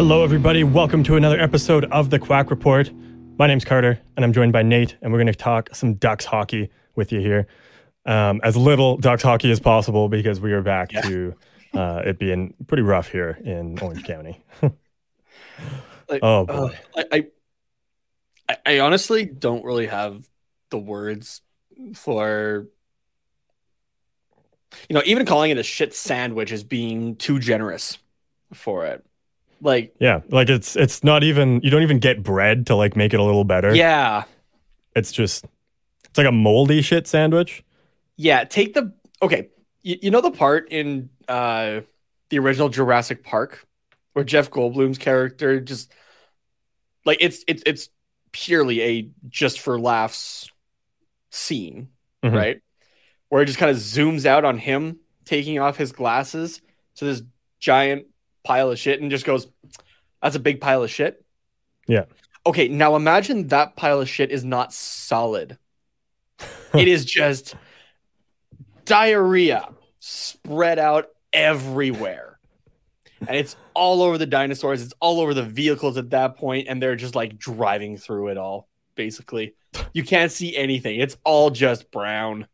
Hello, everybody. Welcome to another episode of the Quack Report. My name's Carter, and I'm joined by Nate, and we're going to talk some Ducks hockey with you here. Um, as little Ducks hockey as possible because we are back Yeah. to uh, it being pretty rough here in Orange County. Like, Oh, boy. uh, I, I I honestly don't really have the words for you know even calling it a shit sandwich is being too generous for it. Like Yeah, like it's it's not even you don't even get bread to like make it a little better. yeah, it's just it's like a moldy shit sandwich. yeah. Take the okay. You, you know the part in uh the original Jurassic Park where Jeff Goldblum's character just like it's it's it's purely a just for laughs scene, Mhm. right? Where it just kind of zooms out on him taking off his glasses to this giant pile of shit and just goes, "That's a big pile of shit." Yeah. Okay, now imagine that pile of shit is not solid. it is just diarrhea spread out everywhere. And it's all over the dinosaurs, it's all over the vehicles at that point, and they're just like driving through it all, basically. You can't see anything. It's all just brown.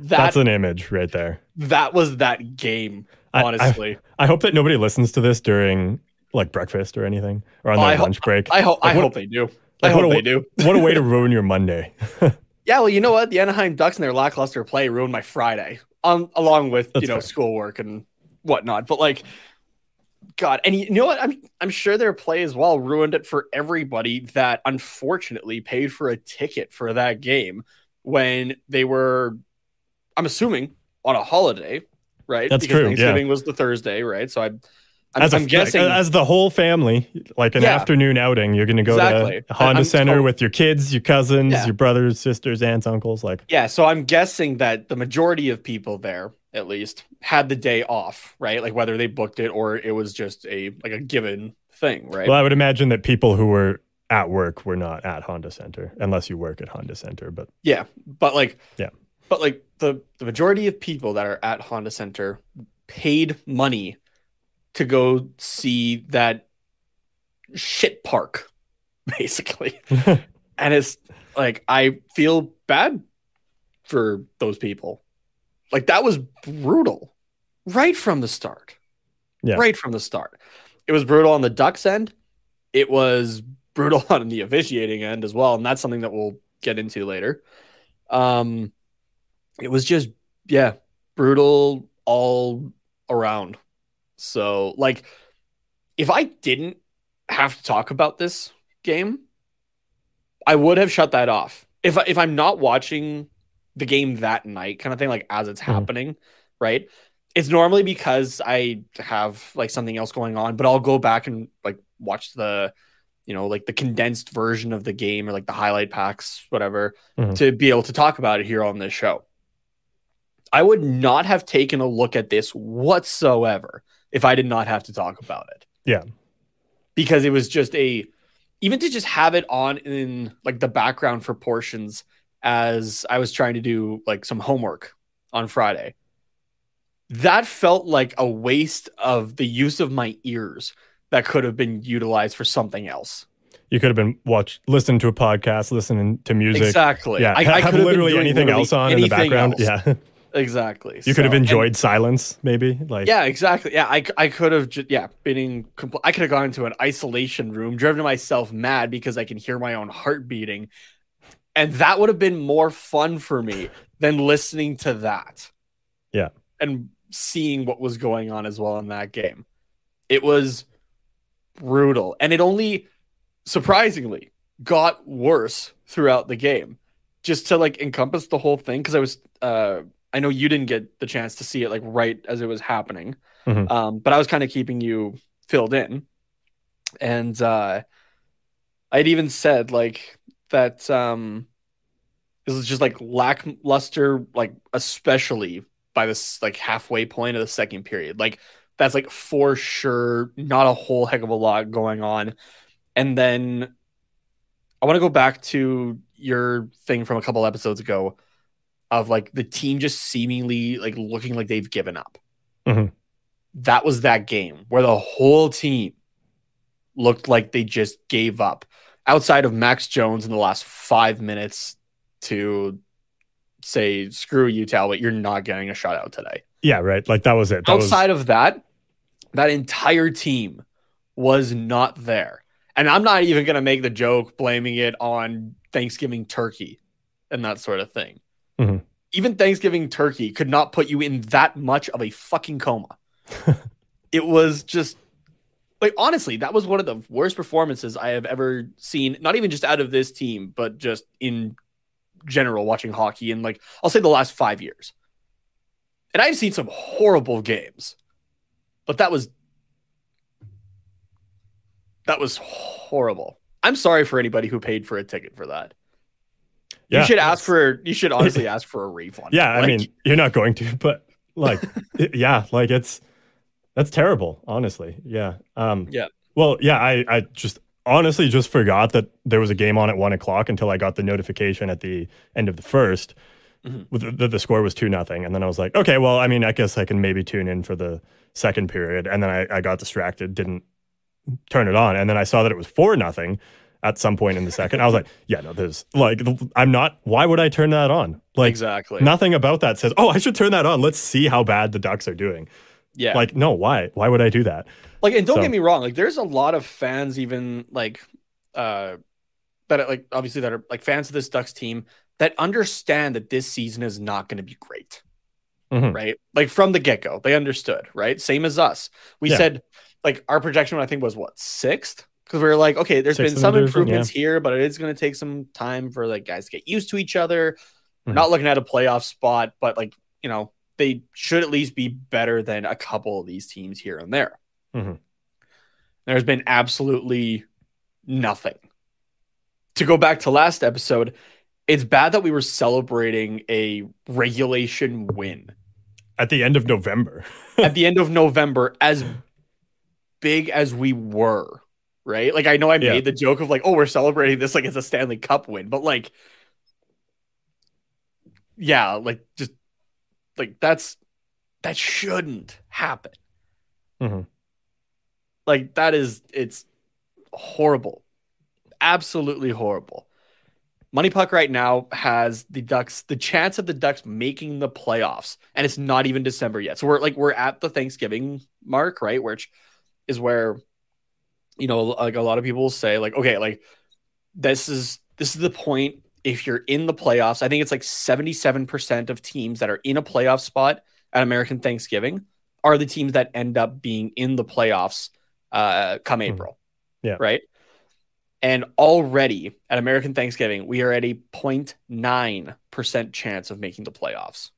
That That's an image right there. that was that game, I- I- honestly. I, hope that nobody listens to this during like breakfast or anything or on Oh, their I ho- lunch break. I hope I what- hope they do. I like, what hope a- they do. what a way to ruin your Monday. Yeah, well, you know what? The Anaheim Ducks and their lackluster play ruined my Friday, um, along with That's you know fair. schoolwork and whatnot. But like, God, and you know what? I'm I'm sure their play as well ruined it for everybody that unfortunately paid for a ticket for that game when they were, I'm assuming, on a holiday, right? That's true, yeah. Thanksgiving was the Thursday, right? So I, I'm, as a, I'm guessing. as the whole family, like an Yeah. afternoon outing, you're going to go Exactly. to Honda I'm Center tot- with your kids, your cousins, Yeah. your brothers, sisters, aunts, uncles. Like, Yeah, so I'm guessing that the majority of people there, at least, had the day off, right? Like whether they booked it or it was just a like a given thing, right? well, I would imagine that people who were at work were not at Honda Center, unless you work at Honda Center. But yeah, but like Yeah. but like the the majority of people that are at Honda Center paid money to go see that shit park, basically. and it's like I feel bad for those people. Like that was brutal right from the start. Yeah. Right from the start. It was brutal on the Ducks end. It was brutal on the officiating end as well, and that's something that we'll get into later. Um it was just yeah, brutal all around. So like if I didn't have to talk about this game, I would have shut that off. If I- if I'm not watching the game that night, kind of thing, like as it's Mhm. happening, right? It's normally because I have like something else going on, but I'll go back and like watch the, you know, like the condensed version of the game or like the highlight packs, whatever, Mhm. to be able to talk about it here on this show. I would not have taken a look at this whatsoever if I did not have to talk about it yeah, because it was just a even to just have it on in like the background for portions as I was trying to do like some homework on Friday. That felt like a waste of the use of my ears that could have been utilized for something else. you could have been watch, listening to a podcast, listening to music. Exactly. Yeah, I, I have literally anything else on in the background. else. Yeah, Exactly. you could have So- and- enjoyed silence, maybe. Like, Yeah, exactly. Yeah, I, I could have just yeah been in compl- I could have gone into an isolation room, driven myself mad because I can hear my own heart beating, and that would have been more fun for me than listening to that. Yeah. and seeing what was going on as well in that game. It was brutal, and it only surprisingly got worse throughout the game. Just to like encompass the whole thing, because I was uh I know you didn't get the chance to see it like right as it was happening. Mhm. Um, but I was kind of keeping you filled in. And uh I'd even said like that um this is just like lackluster, like especially by this like halfway point of the second period. Like that's like for sure not a whole heck of a lot going on. And then I want to go back to your thing from a couple episodes ago of like the team just seemingly like looking like they've given up. Mhm. That was that game where the whole team looked like they just gave up. Outside of Max Jones in the last five minutes to say, screw you, Talbot, you're not getting a shutout today. Yeah, right. Like that was it. That Outside was, of that, that entire team was not there. And I'm not even going to make the joke blaming it on Thanksgiving turkey and that sort of thing. Mhm. Even Thanksgiving turkey could not put you in that much of a fucking coma. it was just like honestly, that was one of the worst performances I have ever seen, not even just out of this team, but just in general watching hockey in like I'll say the last 5 years. And I've seen some horrible games. But that was that was horrible. I'm sorry for anybody who paid for a ticket for that. Yeah. you should ask for you should honestly ask for a refund. yeah, I mean, you're not going to, but like, it- yeah, like it's that's terrible, honestly. Yeah. Um, Yeah. Well, yeah, I, I just honestly just forgot that there was a game on at one o'clock until I got the notification at the end of the 1st Mhm. with the, the score was two nothing, and then I was like, okay, well, I mean, I guess I can maybe tune in for the second period, and then I, I got distracted, didn't turn it on, and then I saw that it was four nothing at some point in the second. I was like, yeah, no, there's like, I'm not. Why would I turn that on? Like, exactly. nothing about that says, oh, I should turn that on. Let's see how bad the Ducks are doing. yeah. Like, no, why? Why would I do that? Like, and don't So- get me wrong, like there's a lot of fans even like uh that are, like obviously that are like fans of this Ducks team that understand that this season is not going to be great. Mhm. Right? Like from the get-go, they understood, right? Same as us. We Yeah. said like our projection I think was what, 6th? Because we were like, okay, there's Sixth been some improvements here, but it is going to take some time for like guys to get used to each other. Mhm. not looking at a playoff spot, but like, you know, they should at least be better than a couple of these teams here and there. Mhm. There's been absolutely nothing. To go back to last episode, it's bad that we were celebrating a regulation win At the end of November. at the end of November as big as we were, right? Like I know I Yeah. made the joke of like, oh, we're celebrating this like it's a Stanley Cup win, but like yeah, like just like that's that shouldn't happen. Mhm. Like that is it's horrible. Absolutely horrible. MoneyPuck right now has the Ducks the chance of the Ducks making the playoffs, and it's not even December yet. So we're like we're at the Thanksgiving mark, right? Which is where you know like a lot of people say like okay like this is this is the point if you're in the playoffs i think it's like 77% of teams that are in a playoff spot at american thanksgiving are the teams that end up being in the playoffs uh come Mhm. april Yeah. right and already at american thanksgiving we are at a 0.9% chance of making the playoffs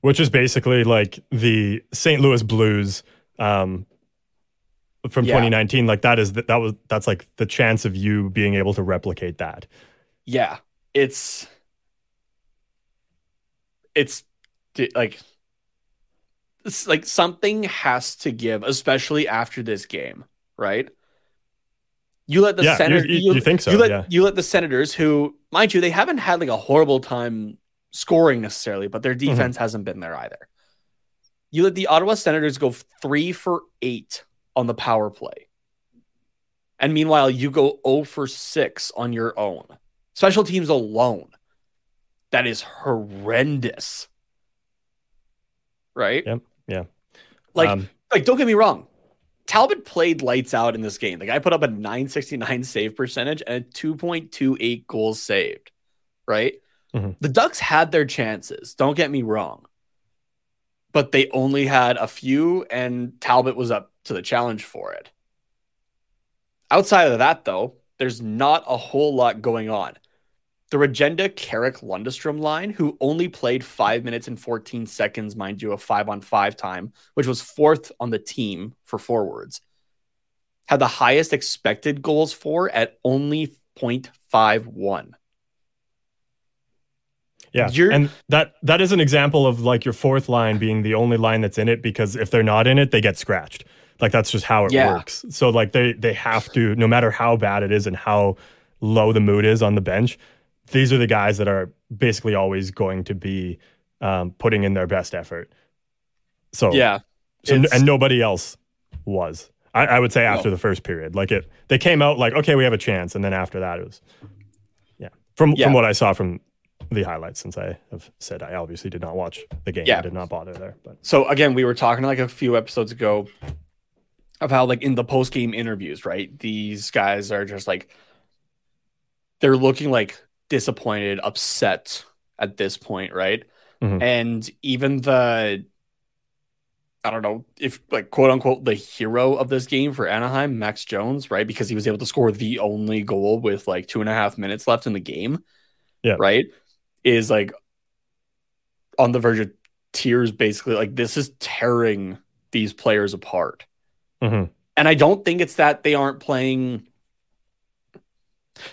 which is basically like the St. Louis Blues um, from Yeah. 2019. Like that is that was that's like the chance of you being able to replicate that. yeah it's it's like it's like something has to give especially after this game right you let the Yeah, you- senator you- you think so, you let, yeah. you let the senators who mind you they haven't had like a horrible time scoring necessarily but their Mm-hmm. defense hasn't been there either you let the ottawa senators go three for eight on the power play. And meanwhile you go 0 for 6 on your own. Special teams alone. That is horrendous. Right? Yep, yeah. like Um, like don't get me wrong. Talbot played lights out in this game. The guy put up a 969 save percentage and a 2.28 goals saved. Right? Mhm. the ducks had their chances. Don't get me wrong but they only had a few and talbot was up to the challenge for it outside of that though there's not a whole lot going on the Regenda Carrick Lundestrom line, who only played five minutes and 14 seconds, mind you, a five on five time, which was fourth on the team for forwards, had the highest expected goals for at only 0.51. yeah, You're- and that that is an example of like your fourth line being the only line that's in it because if they're not in it, they get scratched. Like that's just how it Yeah. works. So like they they have to, no matter how bad it is and how low the mood is on the bench, these are the guys that are basically always going to be um, putting in their best effort. So Yeah. So, and nobody else was. I, I would say after the first period. Like it, they came out like, okay, we have a chance, and then after that, it was, yeah. From Yeah. from what I saw from the highlights, since I have said I obviously did not watch the game, Yeah. I did not bother there, but So again, we were talking like a few episodes ago of how like in the post game interviews, right? These guys are just like they're looking like disappointed, upset at this point, right? Mhm. And even the I don't know if like quote unquote the hero of this game for Anaheim, Max Jones, right? Because he was able to score the only goal with like two and a half minutes left in the game. Yeah. Right. Is like on the verge of tears, basically. Like this is tearing these players apart. Mhm. And I don't think it's that they aren't playing.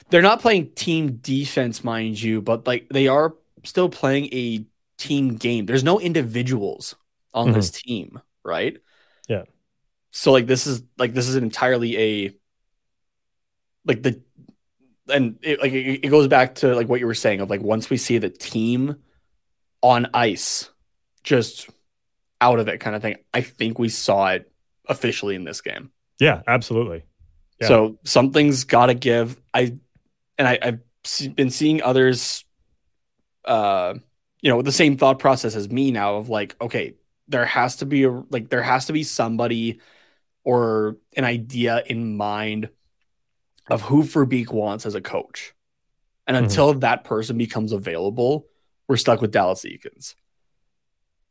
They're not playing team defense, mind you, but like they are still playing a team game. There's no individuals on this team, right? Yeah. So like this is like this is entirely a like the and it, like it, it goes back to like what you were saying of like once we see the team on ice just out of it kind of thing. I think we saw it officially in this game. yeah, absolutely. Yeah. So something's got to give. I and I, I've been seeing others, uh, you know, the same thought process as me now of like, okay, there has to be a like there has to be somebody or an idea in mind of who Verbeek wants as a coach, and Mhm. until that person becomes available, we're stuck with Dallas Eakins.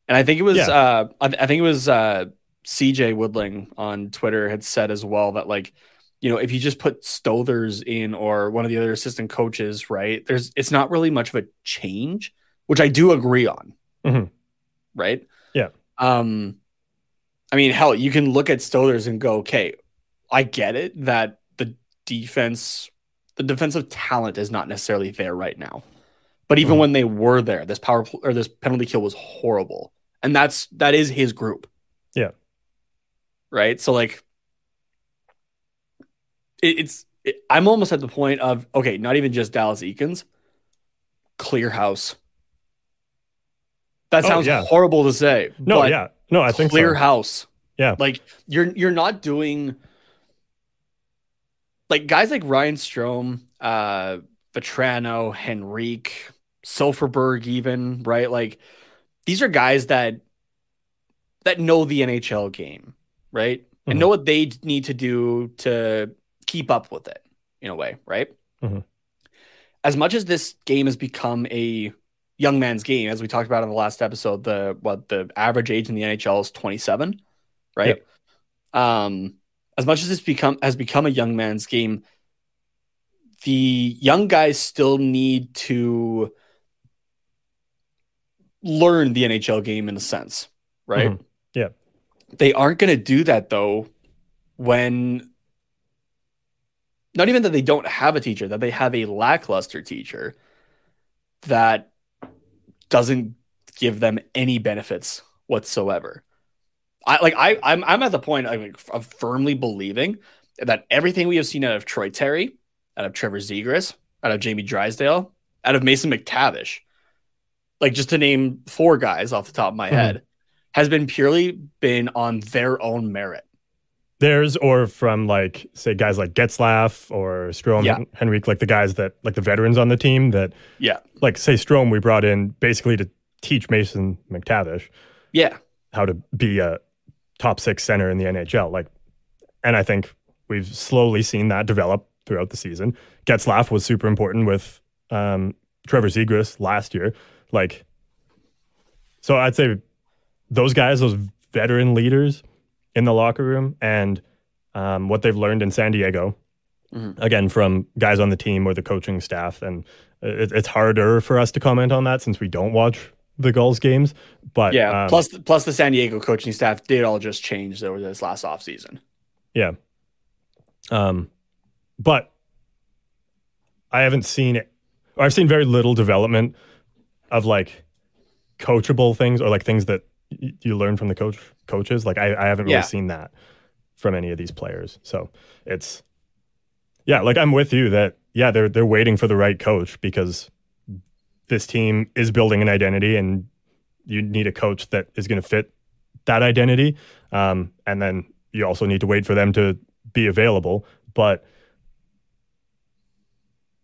And I think it was, Yeah. uh, I, I think it was uh, CJ Woodling on Twitter had said as well that like, you know, if you just put Stothers in or one of the other assistant coaches, right? There's it's not really much of a change, which I do agree on. Mhm. Right? Yeah. Um I mean, hell, you can look at Stothers and go, okay, I get it that defense the defensive talent is not necessarily there right now. But even Mhm. when they were there, this power pl- or this penalty kill was horrible. And that's that is his group. Yeah. Right? So like it, it's it, I'm almost at the point of okay, not even just Dallas Eakins, clear house. That Oh, sounds yeah. horrible to say. No, yeah, no, I think clear so. house. Yeah. Like you're you're not doing like guys like Ryan Strome, uh Vatrano, Henrique, Silfverberg even, right? Like these are guys that that know the NHL game, right? And Mhm. know what they need to do to keep up with it in a way, right? Mhm. As much as this game has become a young man's game, as we talked about in the last episode, the what the average age in the NHL is 27, right? Um, as much as this become has become a young man's game, the young guys still need to learn the NHL game in a sense, right? Mhm. Yeah. They aren't going to do that though when not even that they don't have a teacher, that they have a lackluster teacher that doesn't give them any benefits whatsoever. I like I I'm I'm at the point of, of firmly believing that everything we have seen out of Troy Terry, out of Trevor Zegras, out of Jamie Drysdale, out of Mason McTavish, like just to name four guys off the top of my Mhm. head, has been purely been on their own merit. Theirs or from like say guys like Getzlaf or Strome, Yeah. Henrique, like the guys that like the veterans on the team that Yeah. like say Strome we brought in basically to teach Mason McTavish Yeah. how to be a top six center in the NHL. Like, and I think we've slowly seen that develop throughout the season. Getzlaf was super important with um, Trevor Zegras last year. Like, so I'd say those guys, those veteran leaders in the locker room, and um, what they've learned in San Diego, Mhm. again from guys on the team or the coaching staff, and it, it's harder for us to comment on that since we don't watch the Gulls games. But Yeah. um, plus plus the San Diego coaching staff did all just change over this last offseason. Yeah. Um, but I haven't seen it. Or I've seen very little development of like coachable things or like things that y- you learn from the coach coaches. Like I, I haven't really Yeah. seen that from any of these players. So it's yeah, like I'm with you that yeah, they're they're waiting for the right coach because this team is building an identity and you need a coach that is going to fit that identity. Um, and then you also need to wait for them to be available. But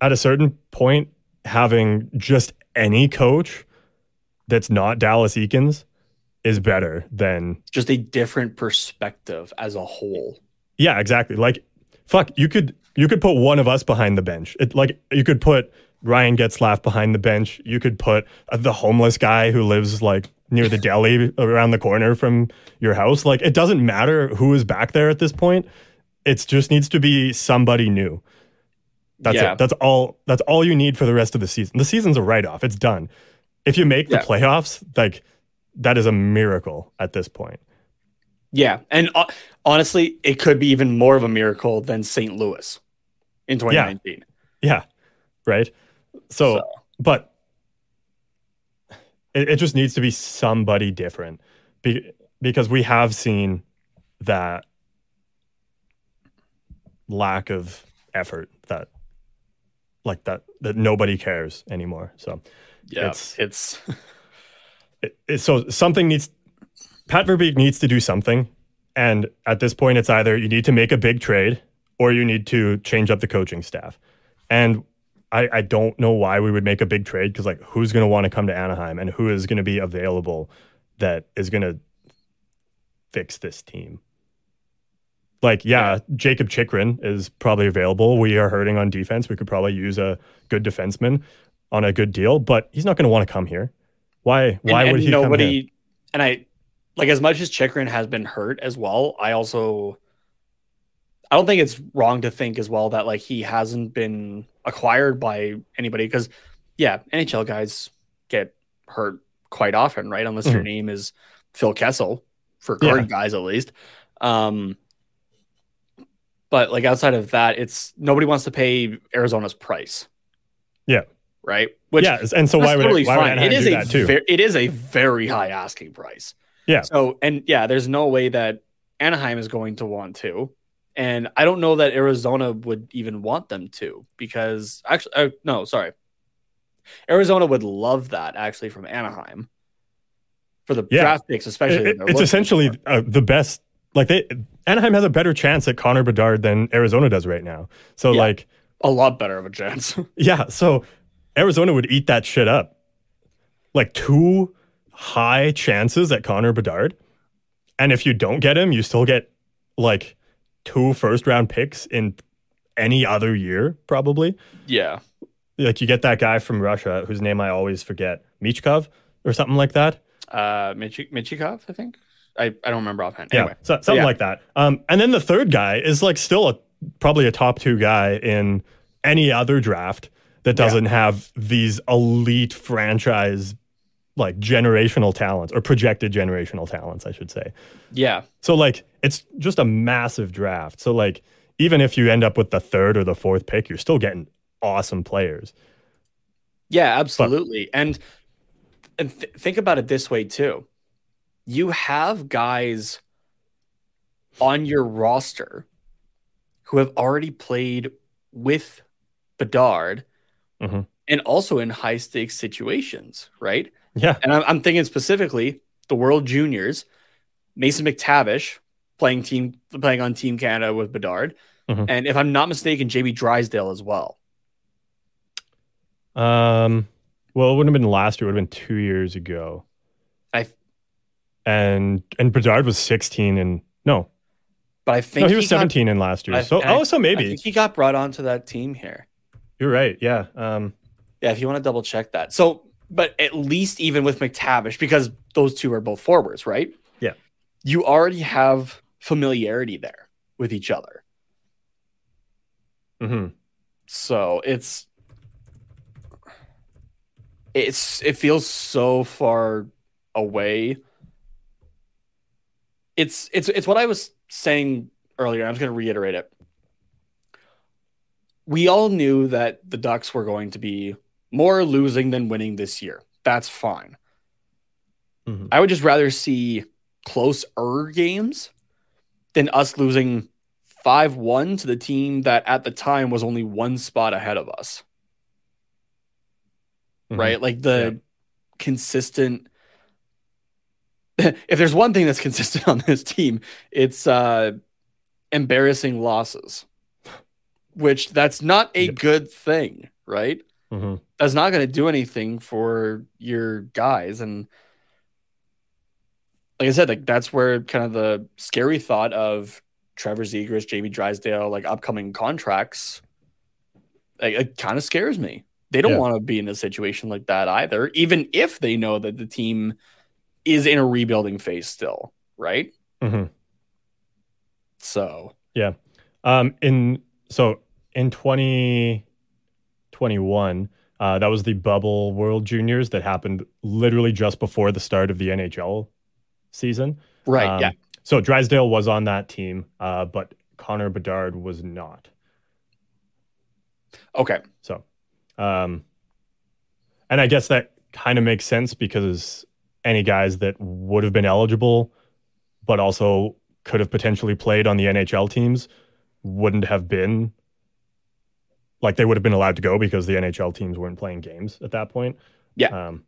at a certain point, having just any coach that's not Dallas Eakins is better than just a different perspective as a whole. Yeah, exactly. Like fuck, you could you could put one of us behind the bench. It like you could put Ryan Getzlaf behind the bench. You could put uh, the homeless guy who lives like near the deli around the corner from your house. Like it doesn't matter who is back there at this point. It just needs to be somebody new. That's Yeah. it. That's all. That's all you need for the rest of the season. The season's a write off. It's done. If you make the Yeah. playoffs, like that is a miracle at this point. Yeah, and uh, honestly, it could be even more of a miracle than St. Louis in 2019. Yeah. Right. So, So- but it, it just needs to be somebody different be, because we have seen that lack of effort that like that that nobody cares anymore. So Yeah, It's- it's, it, it- so something needs Pat Verbeek needs to do something, and at this point, it's either you need to make a big trade or you need to change up the coaching staff. And I, I don't know why we would make a big trade because like who's going to want to come to Anaheim and who is going to be available that is going to fix this team. Like yeah, Jakob Chychrun is probably available. We are hurting on defense. We could probably use a good defenseman on a good deal, but he's not going to want to come here. Why? Why and, would and he come here? nobody? And I like as much as Chikrin has been hurt as well. I also I don't think it's wrong to think as well that like he hasn't been acquired by anybody because yeah, NHL guys get hurt quite often, right? Unless your Mhm. name is Phil Kessel for Yeah. guys at least. Um, but like outside of that, it's nobody wants to pay Arizona's price. Yeah. Right. Which yeah, and so why would totally why would It is a that too? ver- it is a very high asking price. Yeah. So and yeah, there's no way that Anaheim is going to want to, and I don't know that Arizona would even want them to because actually, uh, no, sorry, Arizona would love that actually from Anaheim for the Yeah. draft picks, especially. It- that it- they're it's essentially uh, the best. Like they, Anaheim has a better chance at Connor Bedard than Arizona does right now. So Yeah. like, a lot better of a chance. yeah, so Arizona would eat that shit up. Like two high chances at Connor Bedard, and if you don't get him, you still get like two first round picks in any other year, probably. yeah, Like you get that guy from Russia whose name I always forget, Michkov or something like that. uh, Michi- Michikov, I think. I, I don't remember offhand. Yeah, so, something yeah. like that. Um, and then the third guy is like still a probably a top two guy in any other draft that doesn't have these elite franchise like generational talents or projected generational talents, I should say. yeah, So like it's just a massive draft. So like even if you end up with the third or the fourth pick, you're still getting awesome players. Yeah, absolutely. and and th- think about it this way too. You have guys on your roster who have already played with Bedard Mhm. and also in high stakes situations, right? Yeah. And I'm, I'm thinking specifically the World Juniors, Mason McTavish playing team playing on Team Canada with Bedard, Mhm. and if I'm not mistaken, JB Drysdale as well. Um well it wouldn't have been last year, it would have been two years ago. I And and Bedard was 16 and no, but I think no, he was got- 17 in last year. I- so I- oh, so I maybe think he got brought onto that team here. you're right. Yeah. Um, Yeah, if you want to double check that. So, but at least even with McTavish, because those two are both forwards, right? Yeah. You already have familiarity there with each other. mhm. So it's it's it feels so far away. It's it's it's what I was saying earlier. I'm just going to reiterate it. We all knew that the Ducks were going to be more losing than winning this year. That's fine. Mhm. I would just rather see closer games than us losing 5 1 to the team that at the time was only one spot ahead of us, Mhm. right? Like the consistent if there's one thing that's consistent on this team, it's uh, embarrassing losses, which that's not a good thing, right? Mhm. That's not going to do anything for your guys. And like I said, like that's where kind of the scary thought of Trevor Zegras, Jamie Drysdale, like upcoming contracts, like, it kind of scares me. They don't Yeah. want to be in a situation like that either, even if they know that the team is in a rebuilding phase still, right? Mm-hmm. So yeah, Um, in so in 2021, uh, that was the bubble World Juniors that happened literally just before the start of the NHL season. right, Um, yeah, So Drysdale was on that team, uh, but Connor Bedard was not. okay, So, um, and I guess that kind of makes sense because any guys that would have been eligible, but also could have potentially played on the NHL teams, wouldn't have been like they would have been allowed to go because the NHL teams weren't playing games at that point. Yeah. Um,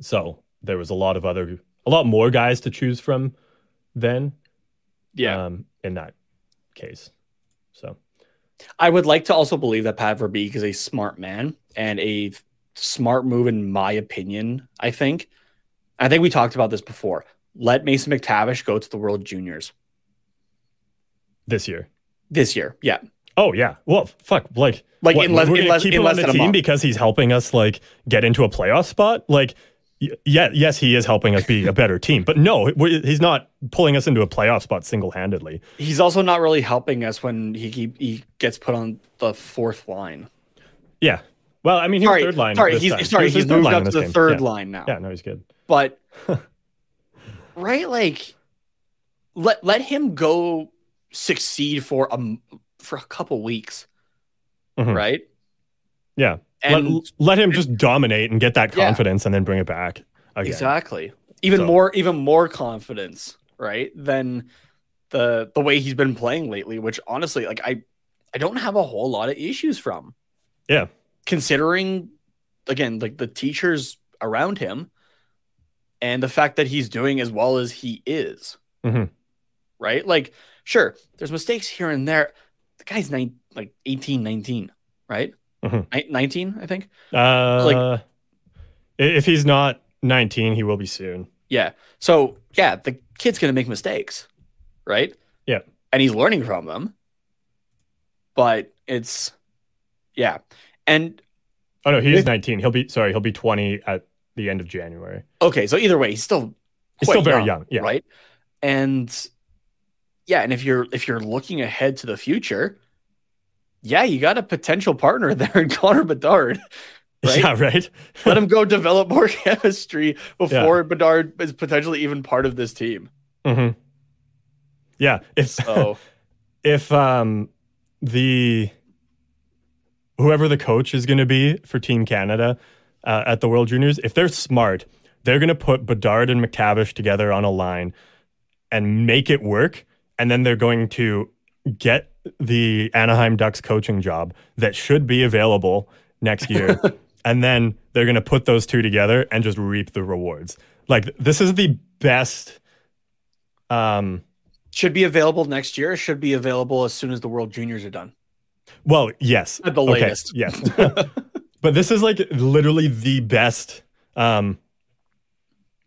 so there was a lot of other, a lot more guys to choose from then. yeah. Um, in that case. So I would like to also believe that Pat Verbeek is a smart man and a smart move, in my opinion. I think. I think we talked about this before. Let Mason McTavish go to the World Juniors this year. this year. Yeah, Oh yeah. Well, fuck. Like, Like, what, in less- we're in less- keep in him on the team because he's helping us like get into a playoff spot. Like, y- yeah, yes, he is helping us be a better team, but no, he's not pulling us into a playoff spot single handedly. he's also not really helping us when he he, he gets put on the fourth line. Yeah. Well, I mean, he's Sorry, third line. sorry, he's time. sorry, He he's moved up to the game. third Yeah. line now. Yeah, no, he's good. but right like let let him go succeed for a for a couple weeks Mhm. right Yeah. and let, let him just dominate and get that Yeah. confidence and then bring it back again. exactly even So- more even more confidence right than the the way he's been playing lately which honestly like i i don't have a whole lot of issues from Yeah. considering again like the teachers around him and the fact that he's doing as well as he is Mhm. right like sure there's mistakes here and there the guy's nine like 18 19 right Mhm. 19 i think Uh, Like- if he's not 19, he will be soon. yeah so yeah the kid's gonna make mistakes right Yeah. and he's learning from them but it's yeah and Oh no, he is 19. He'll be sorry, he'll be 20 at the end of January. okay so either way he's still He's still very young. Yeah. right and yeah and if you're if you're looking ahead to the future yeah you got a potential partner there in connor bedard right Yeah, right. let him go develop more chemistry before bedard is potentially even part of this team. Hmm Yeah, if so if um the whoever the coach is going to be for Team Canada uh, at the World Juniors, if they're smart, they're going to put Bedard and McTavish together on a line and make it work, and then they're going to get the Anaheim Ducks coaching job that should be available next year, and then they're going to put those two together and just reap the rewards. Like this is the best. Um, should be available next year should be available as soon as the world juniors are done Well, yes. At the Okay, latest. yes. but this is like literally the best um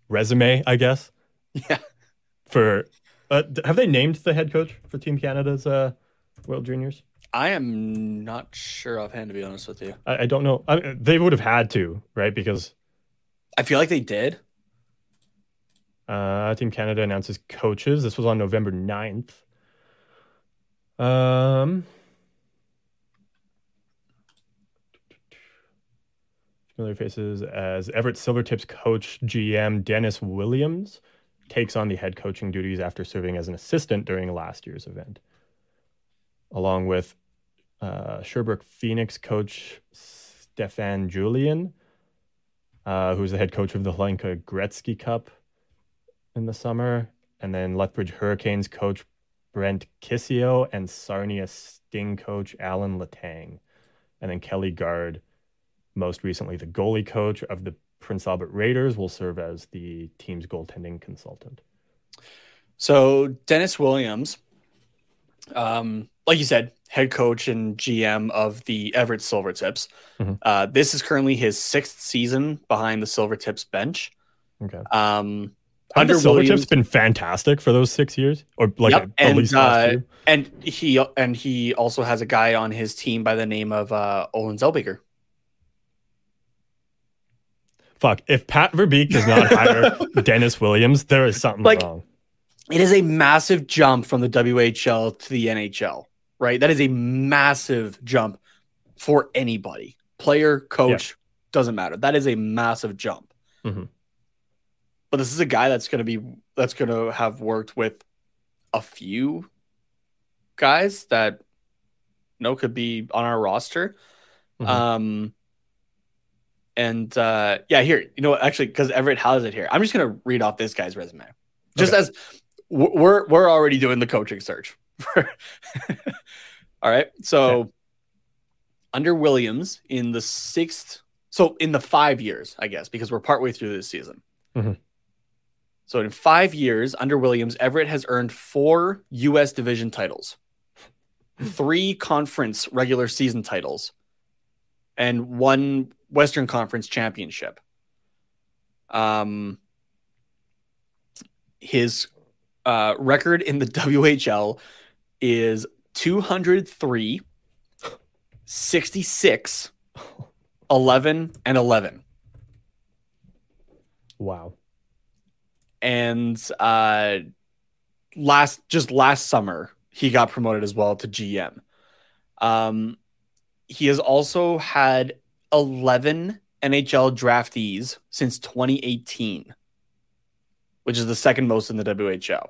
resume, I guess, yeah for uh, have they named the head coach for Team Canada's uh World Juniors? i am not sure offhand to be honest with you I, I don't know. I, they would have had to, right? Because i feel like they did uh Team Canada announces coaches. This was on November 9th. Um Familiar faces as Everett Silvertips coach GM Dennis Williams takes on the head coaching duties after serving as an assistant during last year's event, along with uh, Sherbrooke Phoenix coach Stéphane Julien, uh, who's the head coach of the Hlinka Gretzky Cup in the summer, and then Lethbridge Hurricanes coach Brent Kisio and Sarnia Sting coach Alan Letang, and then Kelly Guard most recently the goalie coach of the Prince Albert Raiders will serve as the team's goaltending consultant. So Dennis Williams, um, like you said, head coach and GM of the Everett Silvertips. Mhm. Uh, this is currently his sixth season behind the Silvertips bench. Okay. Um, Under Silvertips Williams- been fantastic for those six years, or like Yep, at, and, least last uh, few. and he and he also has a guy on his team by the name of uh, Olen Zellweger. Fuck, if Pat Verbeek does not hire Dennis Williams, there is something Like- wrong. It is a massive jump from the WHL to the NHL, right? That is a massive jump for anybody, player, coach, doesn't matter. That is a massive jump. Mhm. But this is a guy that's going to be that's going to have worked with a few guys that no could be on our roster. Mhm. Um, and uh, yeah, here you know what, actually because Everett has it here. I'm just going to read off this guy's resume, just Okay. as we're we're already doing the coaching search. All right, so under Williams in the sixth, so in the five years, I guess, because we're partway through this season. Mhm. So in five years under Williams, Everett has earned four U.S. division titles, three conference regular season titles, and one Western Conference championship. Um, his uh, record in the WHL is 203, 66, 11, and 11. Wow. and uh last just last summer he got promoted as well to GM. Um he has also had 11 NHL draftees since 2018, which is the second most in the WHL.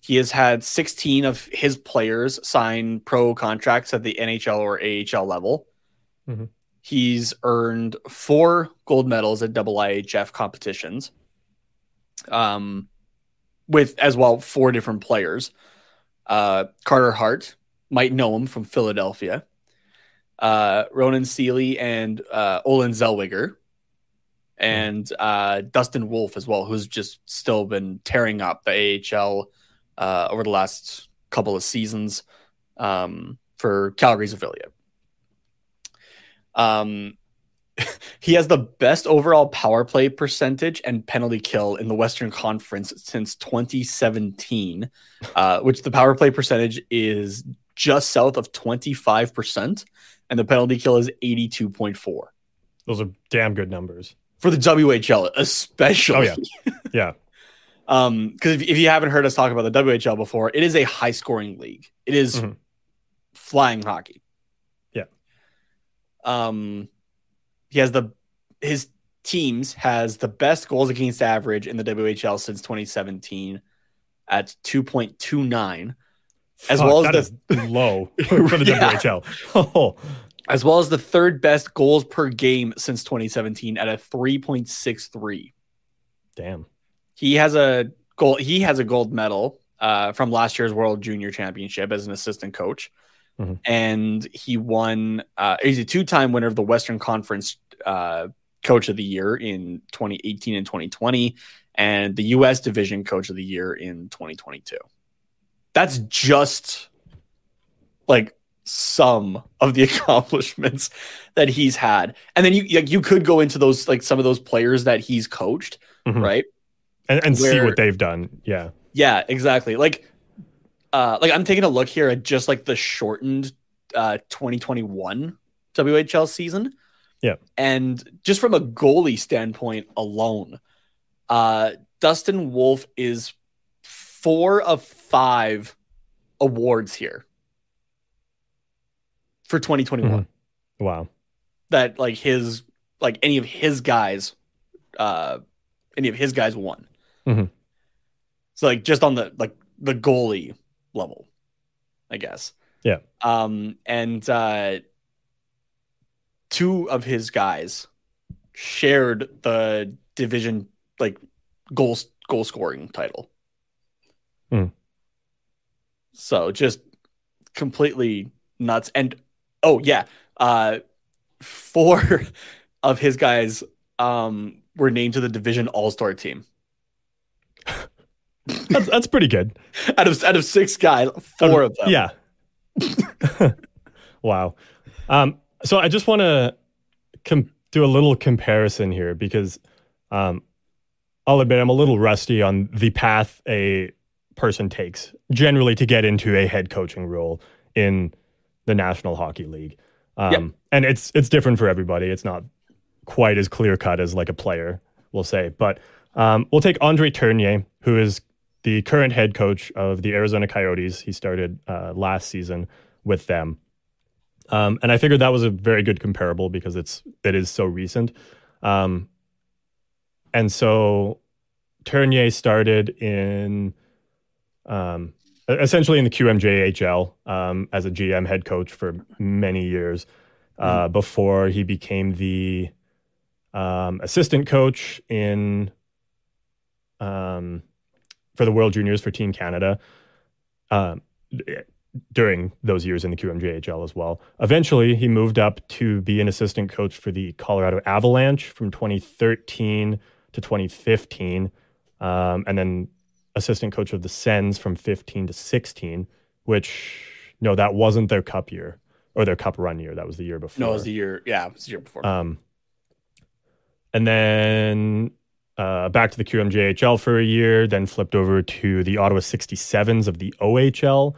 He has had 16 of his players sign pro contracts at the NHL or AHL level. Mhm. He's earned four gold medals at IIHF competitions um, with as well four different players. Uh, Carter Hart might know him from Philadelphia. Uh, Ronan Seeley and uh, Olen Zellweger, and uh, Dustin Wolf as well, who's just still been tearing up the AHL uh, over the last couple of seasons um, for Calgary's affiliate. Um, he has the best overall power play percentage and penalty kill in the Western Conference since 2017, uh, which the power play percentage is just south of 25%, and the penalty kill is 82.4 Those are damn good numbers. for the WHL, especially. Oh, yeah. Yeah. Um, because if, if you haven't heard us talk about the WHL before, it is a high scoring league. It is Mhm. flying hockey. Yeah. Um, he has the his teams has the best goals against average in the WHL since 2017 at 2.29, As Fuck, well as the- low for the Yeah. WHL. Oh, as well as the third best goals per game since 2017 at a 3.63. damn. He has a gold. He has a gold medal uh, from last year's World Junior Championship as an assistant coach, Mhm. and he won. Uh, he's a two-time winner of the Western Conference uh, Coach of the Year in 2018 and 2020, and the U.S. Division Coach of the Year in 2022. That's just like some of the accomplishments that he's had, and then you like you could go into those like some of those players that he's coached, Mhm. right? And, and see what they've done. Yeah. Yeah, exactly. Like uh like I'm taking a look here at just like the shortened uh 2021 WHL season. Yeah. And just from a goalie standpoint alone, uh Dustin Wolf is 4 of 5 awards here for 2021 Mhm. Wow. that like his like any of his guys uh any of his guys won. Mhm. So like just on the like the goalie level, I guess. Yeah. Um and uh two of his guys shared the division like goals goal scoring title. Hmm. So just completely nuts and oh yeah, uh four of his guys um, were named to the division All Star team. That's that's pretty good. out of out of six guys, four of them. Yeah. wow. Um, so I just want to com- do a little comparison here because um, I'll admit I'm a little rusty on the path a person takes generally to get into a head coaching role in the National Hockey League. Um, Yep. And it's it's different for everybody. It's not quite as clear cut as like a player, we'll say. But um, we'll take Andre Tourigny, who is the current head coach of the Arizona Coyotes. He started uh, last season with them. Um, and I figured that was a very good comparable because it's it is so recent. Um, and so Tourigny started in um, essentially in the QMJHL um, as a GM head coach for many years uh, before he became the um, assistant coach in um, for the World Juniors for Team Canada um, during those years in the QMJHL as well. Eventually, he moved up to be an assistant coach for the Colorado Avalanche from 2013 to 2015, um, and then assistant coach of the Sens from 15 to 16, which no, that wasn't their cup year or their cup run year. That was the year before. No, it was the year. Yeah, it was the year before. Um, and then uh, back to the QMJHL for a year, then flipped over to the Ottawa 67s of the OHL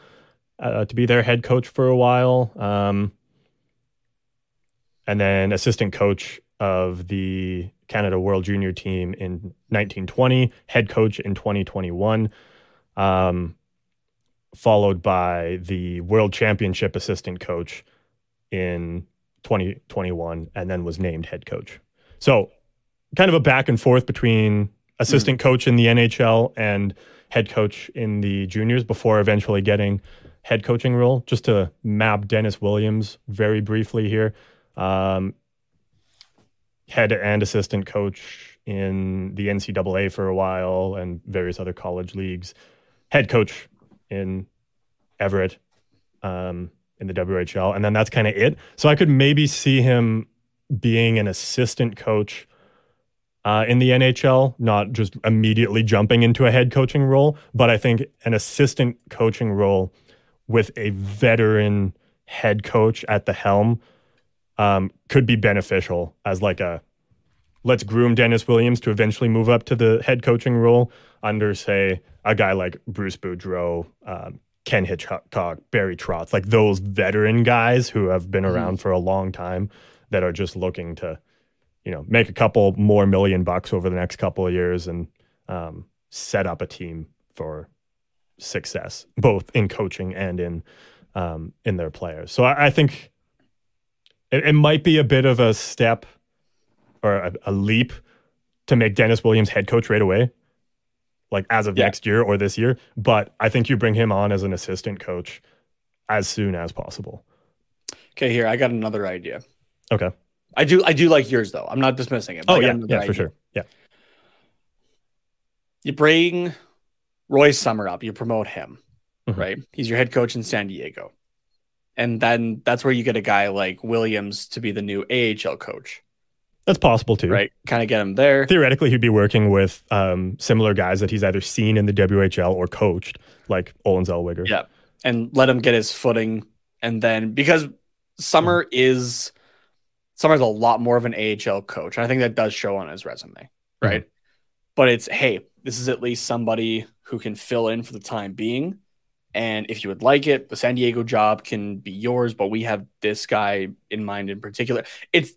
uh, to be their head coach for a while. Um, and then assistant coach of the Canada World Junior team in 1920, head coach in 2021, um, followed by the World Championship assistant coach in 2021, and then was named head coach. So, kind of a back and forth between assistant coach in the NHL and head coach in the juniors before eventually getting head coaching role. Just to map Dennis Williams very briefly here. Um, head and assistant coach in the NCAA for a while and various other college leagues. Head coach in Everett um, in the WHL, and then that's kind of it. So I could maybe see him being an assistant coach uh, in the NHL, not just immediately jumping into a head coaching role, but I think an assistant coaching role with a veteran head coach at the helm um, could be beneficial as like a let's groom Dennis Williams to eventually move up to the head coaching role under, say, a guy like Bruce Boudreau, um, Ken Hitchcock, Barry Trotz, like those veteran guys who have been around for a long time that are just looking to, you know, make a couple more million bucks over the next couple of years and um, set up a team for success, both in coaching and in um, in their players. So I, I think it, it might be a bit of a step or a, a leap to make Dennis Williams head coach right away, like as of Yeah. next year or this year. But I think you bring him on as an assistant coach as soon as possible. okay, here I got another idea. Okay. I do. I do like yours though. I'm not dismissing it. Oh yeah, yeah, for sure. Yeah. You bring Roy Sommer up. You promote him, Mhm. right? He's your head coach in San Diego, and then that's where you get a guy like Williams to be the new AHL coach, That's possible too. right? Kind of get him there. Theoretically, he'd be working with um, similar guys that he's either seen in the WHL or coached, like Olen Zellweger. Yeah. and let him get his footing. And then because Sommer is Sommer's a lot more of an AHL coach. And I think that does show on his resume, right? But it's hey, this is at least somebody who can fill in for the time being. And if you would like it, the San Diego job can be yours, but we have this guy in mind in particular. It's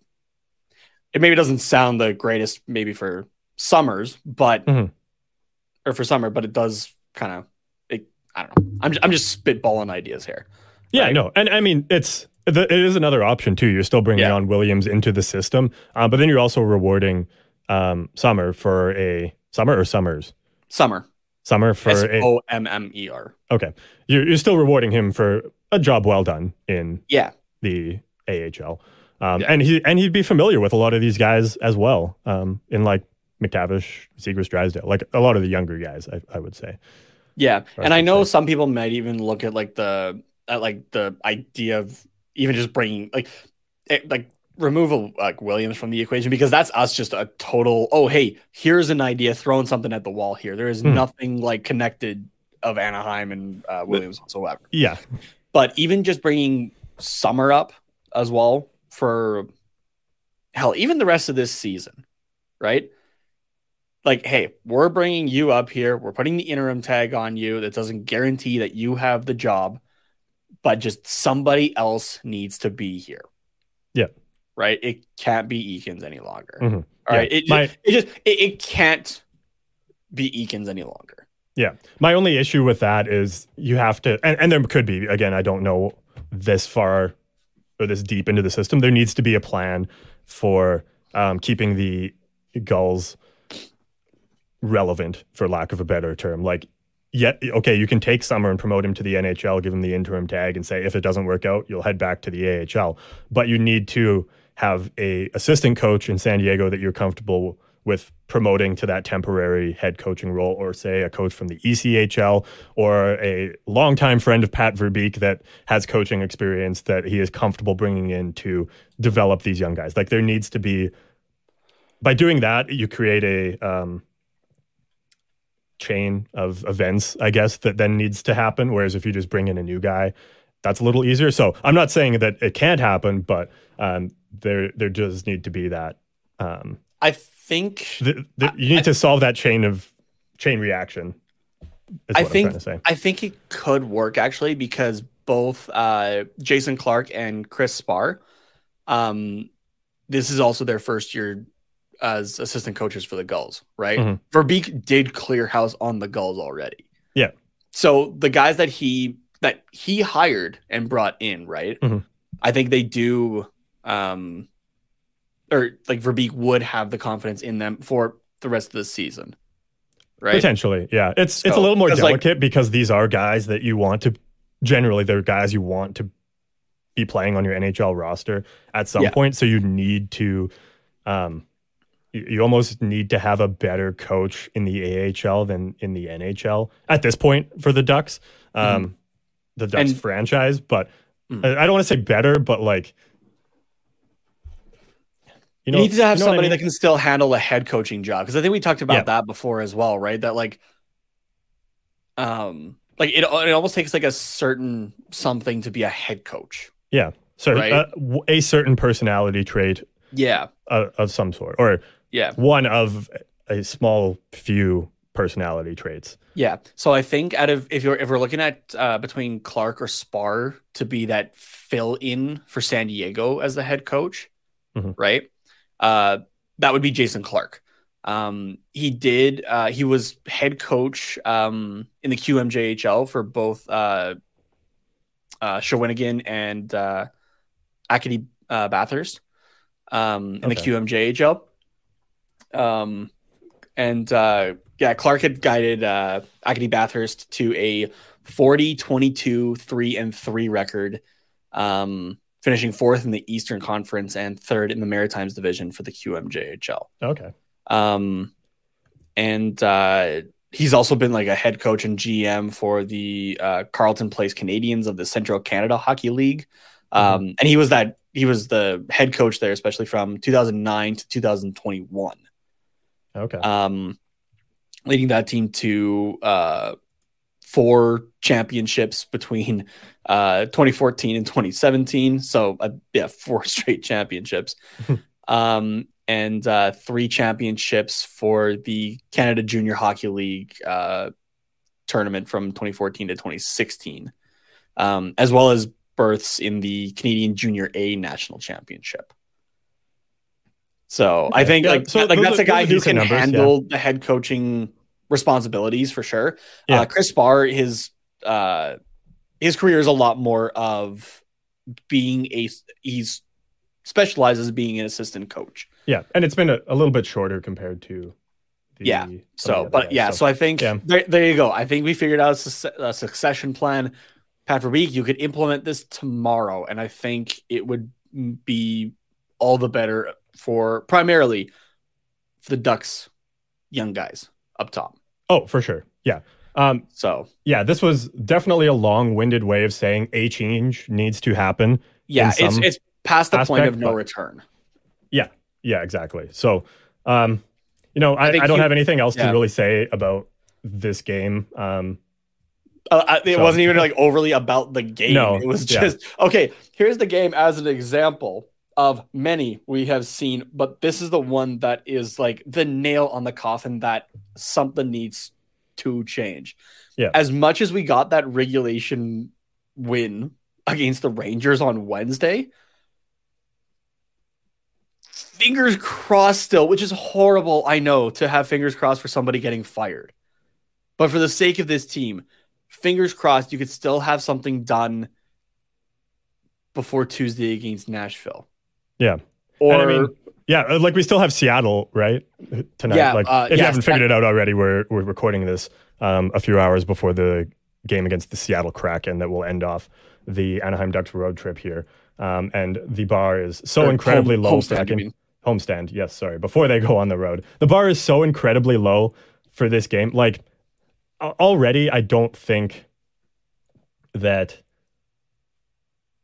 it maybe doesn't sound the greatest maybe for Sommers, but Mhm. or for Sommer, but it does kind of it I don't know. I'm I'm just spitballing ideas here. Yeah, Right. no, and I mean it's the, it is another option too. You're still bringing Yeah. on Williams into the system, uh, but then you're also rewarding um, Sommer for a Sommer or Sommers Sommer. Summer for O M M E R. okay. You're, you're still rewarding him for a job well done in Yeah. the AHL, um, Yeah. and he and he'd be familiar with a lot of these guys as well. Um, in like McTavish, Zegras, Drysdale, like a lot of the younger guys, I, I would say. Yeah. And I know say. some people might even look at like the at like the idea of even just bringing like it, like remove a, like Williams from the equation because that's us just a total. Oh, hey, here's an idea, throwing something at the wall here. There is Hmm. nothing like connected of Anaheim and uh, Williams whatsoever. Yeah. But even just bringing Sommer up as well for hell, even the rest of this season, right? Like, hey, we're bringing you up here. We're putting the interim tag on you. That doesn't guarantee that you have the job, but just somebody else needs to be here. Yeah. Right. It can't be Eakins any longer. Mhm. All Yeah. right. It, My- it just it, it can't be Eakins any longer. Yeah. My only issue with that is you have to, and, and there could be, again, I don't know this far or this deep into the system. There needs to be a plan for um, keeping the Gulls relevant, for lack of a better term. Like, yet, okay, you can take Sommer and promote him to the NHL, give him the interim tag, and say if it doesn't work out, you'll head back to the AHL. But you need to have a assistant coach in San Diego that you're comfortable with promoting to that temporary head coaching role, or say a coach from the ECHL, or a longtime friend of Pat Verbeek that has coaching experience that he is comfortable bringing in to develop these young guys. Like there needs to be, by doing that, you create a um, chain of events, I guess, that then needs to happen. Whereas if you just bring in a new guy, that's a little easier. So I'm not saying that it can't happen, but um, there there does need to be that. Um, I think th- th- you need to solve that chain of chain reaction. I think I'm trying to say. I think it could work actually because both uh, Jason Clark and Chris Spar, um, this is also their first year as assistant coaches for the Gulls, right? Mhm. Verbeek did clear house on the Gulls already. Yeah. So the guys that he that he hired and brought in, right? Mhm. I think they do, um, or like Verbeek would have the confidence in them for the rest of the season, right? Potentially, yeah. It's it's a So, little more 'cause, like- delicate because these are guys that you want to. Generally, they're guys you want to be playing on your NHL roster at some Yeah. point. So you need to, um, you, you almost need to have a better coach in the AHL than in the NHL at this point for the Ducks, um, the Ducks And- franchise. But. I, I don't want to say better, but like. You, need to have you know what I somebody mean? that can still handle a head coaching job because I think we talked about Yeah. that before as well, right? That like, um, like it, it almost takes like a certain something to be a head coach. Yeah. So Right? uh, a certain personality trait Yeah, uh, of some sort, or yeah, one of a small few personality traits. yeah. So I think out of if you're if we're looking at uh, between Clark or Spar to be that fill in for San Diego as the head coach, Mhm. right? Uh, that would be Jason Clark. Um, he did. Uh, he was head coach um, in the QMJHL for both uh, uh, Shawinigan and uh, Acadie uh, Bathurst um, in the Okay. QMJHL. Um, and uh, yeah, Clark had guided uh, Acadie Bathurst to a 40 22 3 and 3 record, um, finishing fourth in the Eastern Conference and third in the Maritimes division for the QMJHL. Okay. Um, and uh, he's also been like a head coach and GM for the uh, Carleton Place Canadians of the Central Canada Hockey League. Um, and he was that he was the head coach there, especially from 2009 to 2021 Okay. um, leading that team to uh, four championships between uh, 2014 and 2017. So, uh, yeah, four straight championships. um, and uh, three championships for the Canada Junior Hockey League uh, tournament from 2014 to 2016, um, as well as berths in the Canadian Junior A National Championship. So I think Yeah, like so like those that's a guy who can numbers, yeah. handle the head coaching responsibilities for sure. Yeah. Uh, Chris Barr, his uh, his career is a lot more of being a he's specializes being an assistant coach. yeah, and it's been a, a little bit shorter compared to. The, Yeah, So, but guys, yeah, so, I think yeah. there, there you go. I think we figured out a, suc- a succession plan. Pat Verbeek, you could implement this tomorrow, and I think it would be all the better for primarily for the Ducks young guys up top. Oh, for sure. Yeah. Um, So yeah, this was definitely a long-winded way of saying a change needs to happen. yeah, it's it's past the point of no but- return. Yeah, yeah, exactly. So, um, you know, I, I I, don't you- have anything else yeah. to really say about this game. Um, Uh, it So- wasn't even like overly about the game. No, it was yeah. just okay. Here's the game as an example of many we have seen, but this is the one that is like the nail on the coffin that something needs to change. Yeah. As much as we got that regulation win against the Rangers on Wednesday, fingers crossed still, which is horrible, I know, to have fingers crossed for somebody getting fired. But for the sake of this team, fingers crossed you could still have something done before Tuesday against Nashville. Yeah. Or and I mean, yeah, uh, like we still have Seattle, right? Tonight. Yeah, like uh, if you haven't figured it out already, we're we're recording this um, a few hours before the game against the Seattle Kraken that will end off the Anaheim Ducks road trip here. Um, and the bar is so incredibly home- low. homestand, in- mean. homestand yes sorry before they go on the road the bar is so incredibly low for this game like already i don't think that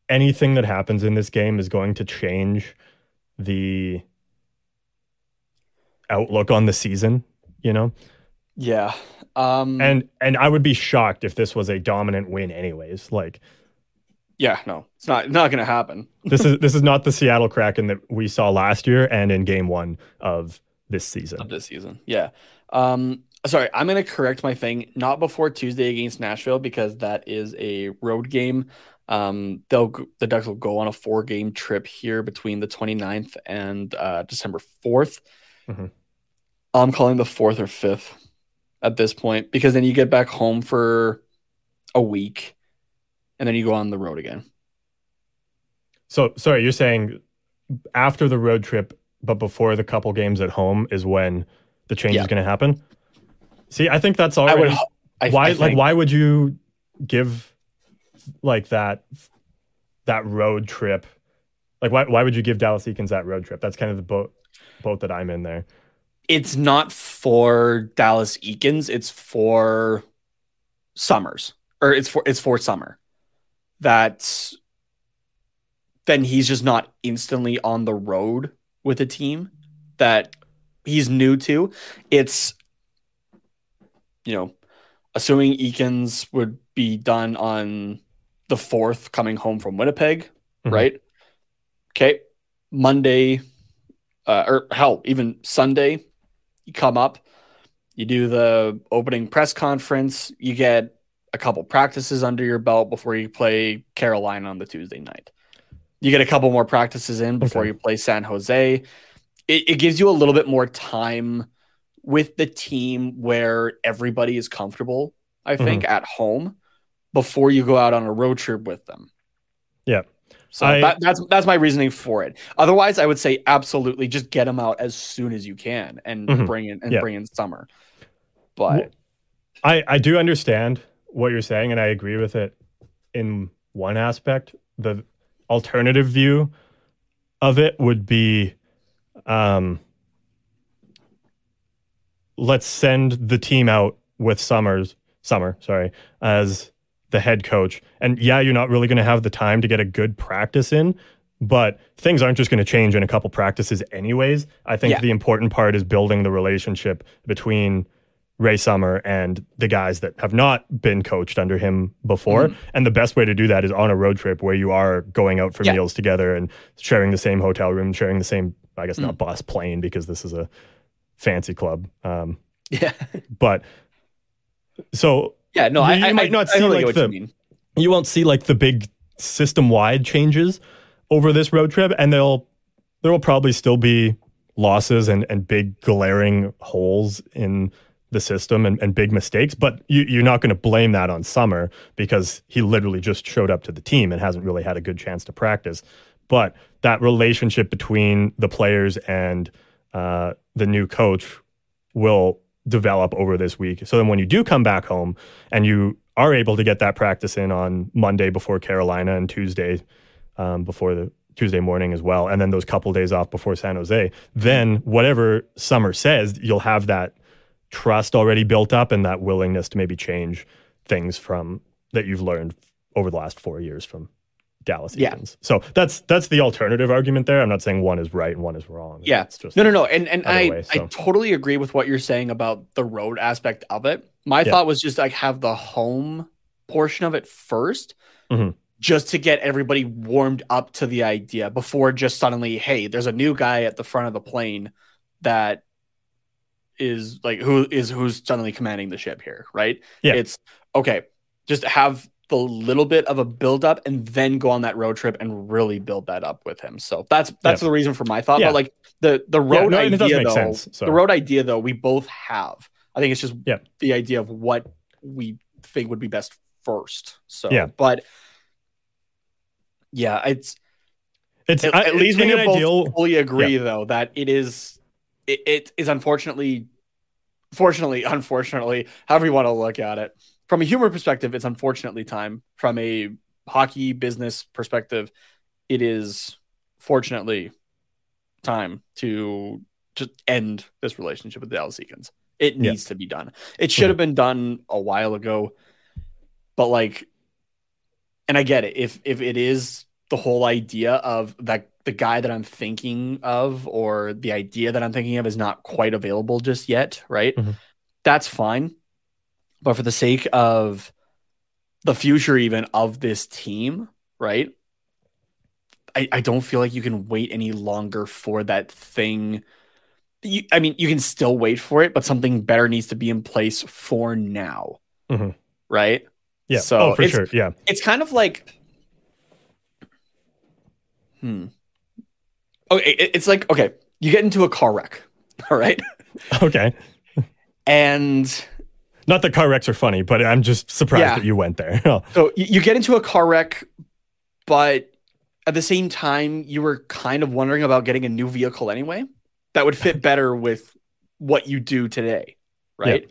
anything that happens in this game is going to change the outlook on the season you know Yeah. Um and and i would be shocked if this was a dominant win anyways like yeah, no. It's not not going to happen. this is this is not the seattle kraken that we saw last year and in game one of this season of this season. Yeah. Um sorry, I'm going to correct my thing. Not before Tuesday against Nashville because that is a road game. Um they'll the Ducks will go on a four game trip here between the 29th and uh December 4th. Mhm. I'm calling the 4th or 5th at this point because then you get back home for a week and then you go on the road again. So sorry, you're saying after the road trip, but before the couple games at home is when the change Yeah. is going to happen. See, I think that's I already would I, why. I like, why would you give like that that road trip? Like, why why would you give Dallas Eakins that road trip? That's kind of the boat boat that I'm in there. it's not for Dallas Eakins, it's for Sommers. Or it's for it's for Sommer. That then he's just not instantly on the road with a team that he's new to. It's you know, assuming Eakins would be done on the fourth coming home from Winnipeg, Mhm. right? Okay. Monday, uh, or hell, even Sunday, you come up, you do the opening press conference, you get a couple practices under your belt before you play Carolina on the Tuesday night. You get a couple more practices in before Okay. you play San Jose. It, it gives you a little bit more time with the team where everybody is comfortable, I think, at home before you go out on a road trip with them. Yeah. So I- that, that's that's my reasoning for it. Otherwise, I would say absolutely just get them out as soon as you can and Mhm. bring in and Yeah. bring in Sommer. But I, I do understand what you're saying, and I agree with it in one aspect. The alternative view of it would be um, let's send the team out with Sommers, Sommer, sorry, as the head coach. And yeah, you're not really going to have the time to get a good practice in, but things aren't just going to change in a couple practices, anyways. I think Yeah. the important part is building the relationship between Ray Sommer and the guys that have not been coached under him before. And the best way to do that is on a road trip where you are going out for Yeah. meals together and sharing the same hotel room, sharing the same, I guess, not bus, plane, because this is a fancy club. Um, yeah, but so yeah, no, You- I, you I might not I see, like, what the- you mean. you won't see like the big system wide changes over this road trip and they'll there will probably still be losses and, and big glaring holes in the system and, and big mistakes but you, you're not going to blame that on Sommer because he literally just showed up to the team and hasn't really had a good chance to practice but that relationship between the players and uh, the new coach will develop over this week. So then when you do come back home and you are able to get that practice in on Monday before Carolina and Tuesday um, before the Tuesday morning as well, and then those couple days off before San Jose, then whatever Sommer says, you'll have that trust already built up and that willingness to maybe change things from that you've learned over the last four years from Dallas Yeah. Eakins. So that's that's the alternative argument there. I'm not saying one is right and one is wrong. Yeah. It's just No, no, no. And and I way, I totally agree with what you're saying about the road aspect of it. My Yeah. thought was just like have the home portion of it 1st Mhm. just to get everybody warmed up to the idea before just suddenly, hey, there's a new guy at the front of the plane that is like who is who's suddenly commanding the ship here, right? Yeah. It's okay, just have the little bit of a build up and then go on that road trip and really build that up with him. So that's that's the reason for my thought. Yeah. But like the the Yeah, road no, it does idea though, sense, so. the road idea though, we both have. I think it's just Yeah. the idea of what we think would be best first. So Yeah. but yeah, it's it's at, I- at least we can both ideal. fully agree though that it is it, it is unfortunately fortunately unfortunately however you want to look at it from a humor perspective it's unfortunately time from a hockey business perspective it is fortunately time to just end this relationship with the Dallas Eakins. It Yeah. needs to be done. It should have been done a while ago, but like, and I get it. If if it is the whole idea of that the guy that I'm thinking of or the idea that I'm thinking of is not quite available just yet, right? Mhm. That's fine. But for the sake of the future, even of this team, right? I, I don't feel like you can wait any longer for that thing. You, I mean, you can still wait for it, but something better needs to be in place for now, Mhm. right? Yeah. So oh, for sure. Yeah. it's kind of like, hmm. Okay, it- it's like okay, you get into a car wreck, all right, Okay. and Not that car wrecks are funny, but I'm just surprised Yeah. that you went there. Oh, So you, get into a car wreck, but at the same time, you were kind of wondering about getting a new vehicle anyway that would fit better with what you do today, right?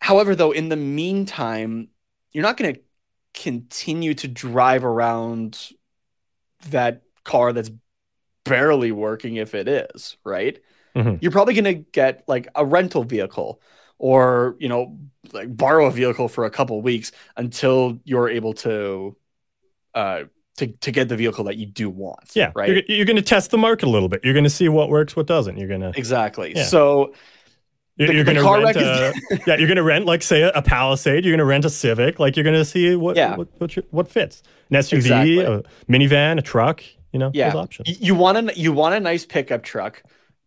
However, though, in the meantime, you're not going to continue to drive around that car that's barely working if it is, right? Mhm. You're probably going to get like a rental vehicle or, you know, like borrow a vehicle for a couple weeks until you're able to uh to, to get the vehicle that you do want. yeah. Right. You're, you're going to test the market a little bit. You're going to see what works, what doesn't. You're going to Exactly. Yeah. So you're, The- you're going to rent a, is- yeah. You're going to rent like say a, Palisade. You're going to rent a Civic. Like you're going to see what Yeah. what what, what fits. An SUV, Exactly. a minivan, a truck. You know, Yeah. options. You want a you want a nice pickup truck,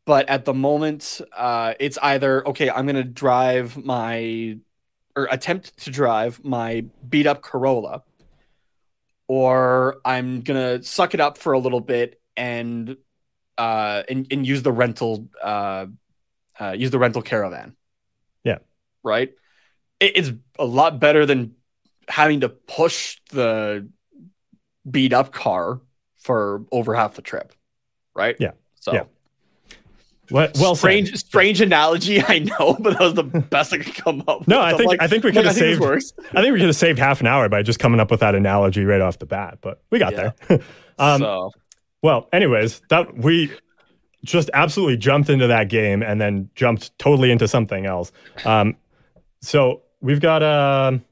but at the moment, uh, it's either okay. I'm gonna drive my or attempt to drive my beat up Corolla, or I'm gonna suck it up for a little bit and uh and, and use the rental uh, uh use the rental caravan. Yeah. Right. It, it's a lot better than having to push the beat up car for over half the trip. Right. Yeah. So Yeah. Well, well said. strange, strange analogy. I know, but that was the best I could come up. No, I I'm think like- I think we could have saved. I think we could have saved half an hour by just coming up with that analogy right off the bat. But we got Yeah. there. um, so Well, anyways, that we just absolutely jumped into that game and then jumped totally into something else. Um, so we've got um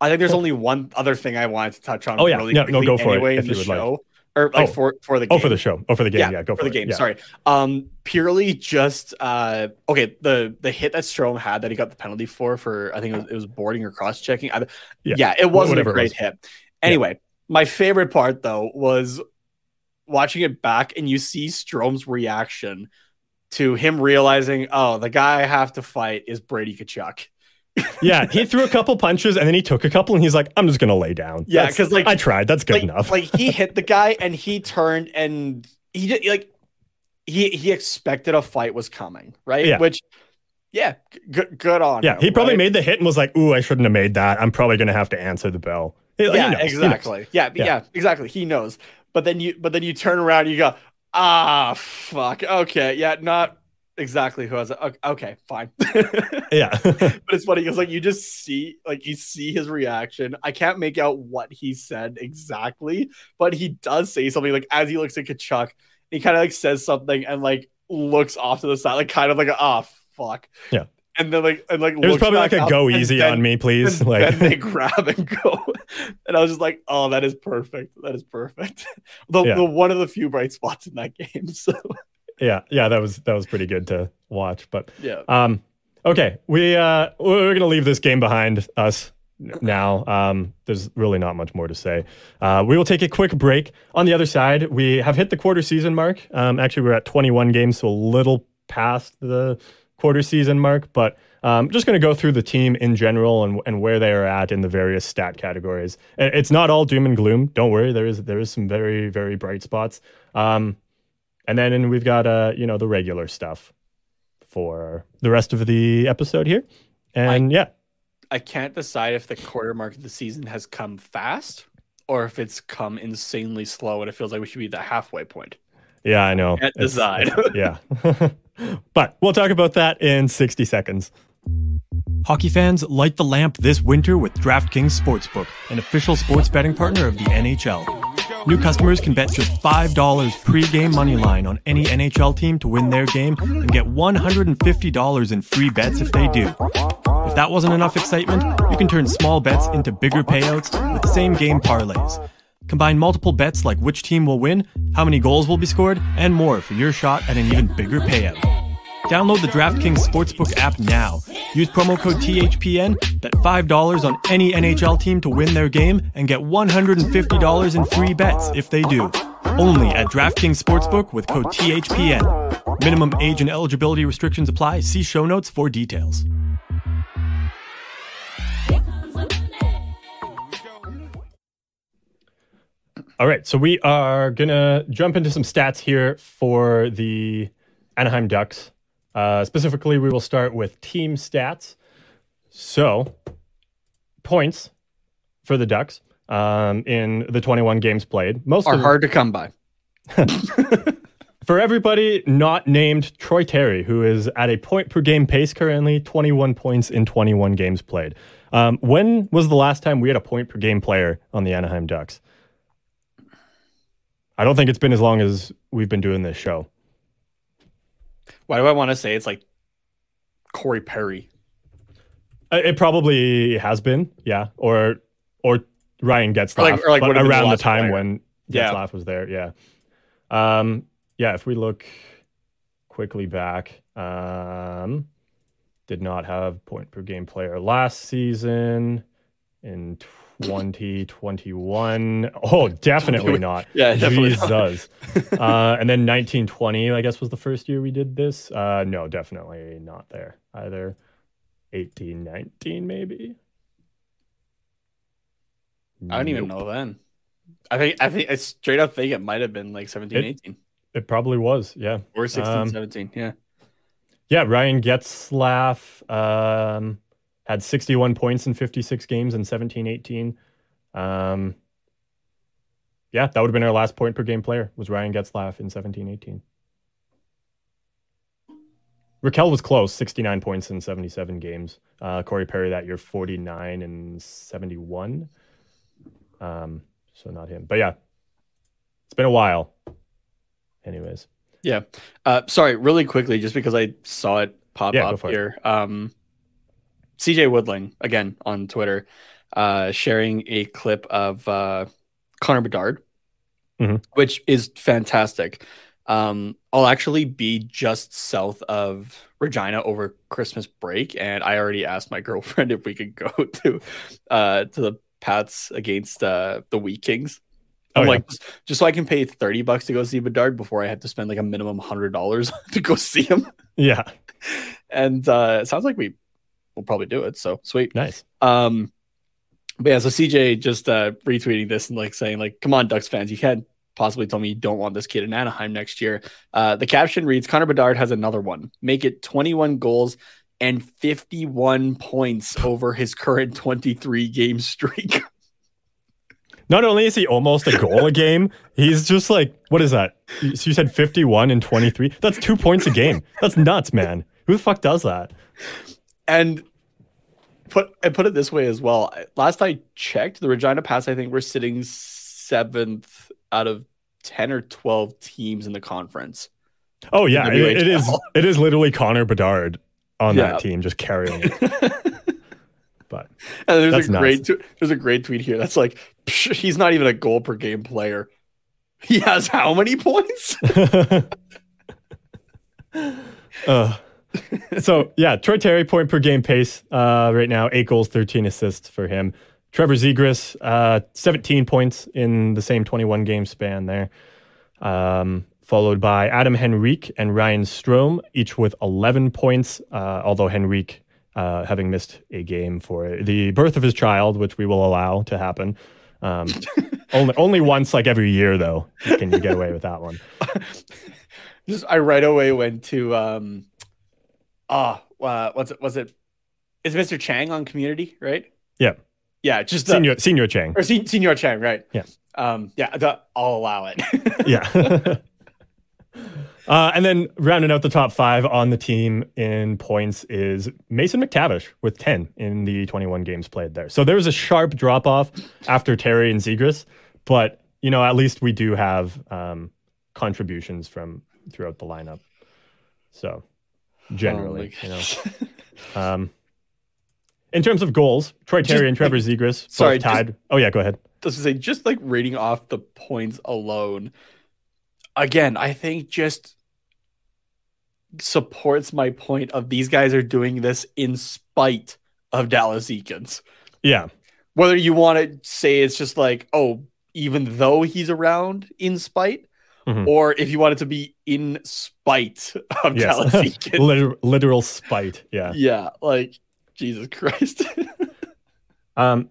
I think there's only one other thing I wanted to touch on. Oh, yeah. really No, no, go for it, if you would like. Or like Oh. for for the game. oh for the show, oh for the game, yeah, go for, the it. game. Yeah. Sorry. Um, purely just uh, okay. The the hit that Strome had that he got the penalty for for I think it was, it was boarding or cross checking. Yeah. yeah. it wasn't a Whatever it great was. hit. Anyway, my favorite part though was watching it back and you see Strome's reaction to him realizing, oh, the guy I have to fight is Brady Tkachuk. Yeah, he threw a couple punches and then he took a couple and he's like, I'm just gonna lay down. Yeah, 'cause, like- I tried. That's good like, enough. like he hit the guy and he turned and he did like he he expected a fight was coming, right? Yeah. Which yeah, good good on. yeah, him, he probably right? made the hit and was like, "Ooh, I shouldn't have made that. I'm probably gonna have to answer the bell." He- yeah, he exactly. Yeah, Yeah. yeah, exactly. He knows. But then you but then you turn around and you go, ah fuck. Okay, yeah, not exactly who I was okay, okay fine. Yeah, but it's funny because like you just see like you see his reaction. I can't make out what he said exactly, but he does say something like as he looks at Tkachuk, he kind of like says something and like looks off to the side, like kind of like ah fuck. Yeah. and then like and like it was probably like a go easy on me, please. And like then they grab and go, and I was just like, "Oh, that is perfect. That is perfect." the, Yeah. the one of the few bright spots in that game. So yeah, yeah, that was that was pretty good to watch. But yeah, um, okay, we uh we're gonna leave this game behind us now. Um, there's really not much more to say. Uh, we will take a quick break. On the other side, we have hit the quarter season mark. Um, actually, we're at 21 games, so a little past the quarter season mark, but um, just going to go through the team in general and, and where they are at in the various stat categories. It's not all doom and gloom. Don't worry, there is there is some very very bright spots. Um, and then and we've got uh you know the regular stuff for the rest of the episode here. And yeah, I can't decide if the quarter mark of the season has come fast or if it's come insanely slow, and it feels like we should be at the halfway point. yeah, I know. Can't It's- decide. yeah. but we'll talk about that in 60 seconds. Hockey fans, light the lamp this winter with DraftKings Sportsbook, an official sports betting partner of the NHL. New customers can bet just $5 pre-game money line on any NHL team to win their game and get $150 in free bets if they do. If that wasn't enough excitement, you can turn small bets into bigger payouts with same game parlays. Combine multiple bets like which team will win, how many goals will be scored, and more for your shot at an even bigger payout. Download the DraftKings Sportsbook app now. Use promo code THPN, bet $5 on any NHL team to win their game, and get $150 in free bets if they do. Only at DraftKings Sportsbook with code THPN. Minimum age and eligibility restrictions apply. See show notes for details. All right, so we are gonna jump into some stats here for the Anaheim Ducks. Uh, specifically, we will start with team stats. So, points for the Ducks um, in the 21 games played. Most Are hard to come by. for everybody not named Troy Terry, who is at a point per game pace currently, 21 points in 21 games played. Um, when was the last time we had a point per game player on the Anaheim Ducks? I don't think it's been as long as we've been doing this show. Why do I want to say it's like Corey Perry? Uh, It probably has been, yeah, or or Ryan Getzlaf, Or like- or like but would the around the time player. when Yeah. Getzlaf was there, yeah. Um, yeah, if we look quickly back, um, did not have point per game player last season in 2021. Oh, definitely not. Yeah, definitely not. Jesus. uh, and then 1920, I guess, was the first year we did this. Uh, no, definitely not there either. 1819, maybe. I don't even know then. I think I think I straight up think it might have been like 17, It- 18 It probably was, yeah. or 16, Um, 17. Yeah. Yeah, Ryan Getzlaf um, had 61 points in 56 games in 17 18. Um, yeah, that would have been our last point per game player, was Ryan Getzlaf in 17 18. Rakell was close, 69 points in 77 games. Uh, Corey Perry that year, 49 and 71. Um, so not him. But yeah, it's been a while. Anyways. Yeah. Uh, sorry, really quickly, just because I saw it pop Yeah, up here. Um, CJ Woodling, again on Twitter, uh, sharing a clip of uh, Connor Bedard, Mhm. which is fantastic. Um, I'll actually be just south of Regina over Christmas break, and I already asked my girlfriend if we could go to uh, to the Pats against uh, the Wheat Kings. Oh, I'm yeah. like, just, so I can pay 30 bucks to go see Bedard before I have to spend like a minimum $100 to go see him. Yeah, And uh, it sounds like we will probably do it. So sweet. nice. Um, but yeah, so CJ just uh, retweeting this and like saying, like, come on, Ducks fans, you can't possibly tell me you don't want this kid in Anaheim next year. Uh, the caption reads Connor Bedard has another one. Make it 21 goals and 51 points over his current 23 game streak. Not only is he almost a goal a game, he's just like, what is that? So you said 51 and 23? That's two points a game. That's nuts, man. Who the fuck does that? And put and put it this way as well. Last I checked, the Regina Pats, I think we're sitting seventh out of ten or twelve teams in the conference. Oh yeah, it, it is. It is literally Connor Bedard on Yeah. that team, just carrying it. But And there's a great there's a great tweet here that's like "Psh, he's not even a goal per game player. He has how many points? uh, so yeah, Troy Terry point per game pace uh, right now, eight goals, thirteen assists for him. Trevor Zegras, uh, seventeen points in the same twenty-one game span there. Um, followed by Adam Henrique and Ryan Strome, each with eleven points. Uh, although Henrique uh, having missed a game for the birth of his child, which we will allow to happen. Um, only only once, like every year, though, can you get away with that one. Just I right away went to um ah uh, what's it was it is Mr. Chang on community, right? Yeah. Yeah, just the, Senior Senior Chang. or sen- Senior Chang, right? Yeah. Um yeah, the, I'll allow it. Yeah. uh, and then rounding out the top five on the team in points is Mason McTavish with 10 in the 21 games played there. So there was a sharp drop off after Terry and Zegras, but, you know, at least we do have um, contributions from throughout the lineup. So generally, Oh you know. Um, in terms of goals, Troy Just, Terry and Trevor Zegras both sorry, just- tied. oh, yeah, go ahead. Just to say, just like reading off the points alone, again, I think just supports my point of these guys are doing this in spite of Dallas Eakins. Yeah. Whether you want to say it's just like, oh, even though he's around in spite, Mhm. or if you want it to be in spite of Yes. Dallas. Liter- literal spite. Yeah. yeah, like Jesus Christ. Um,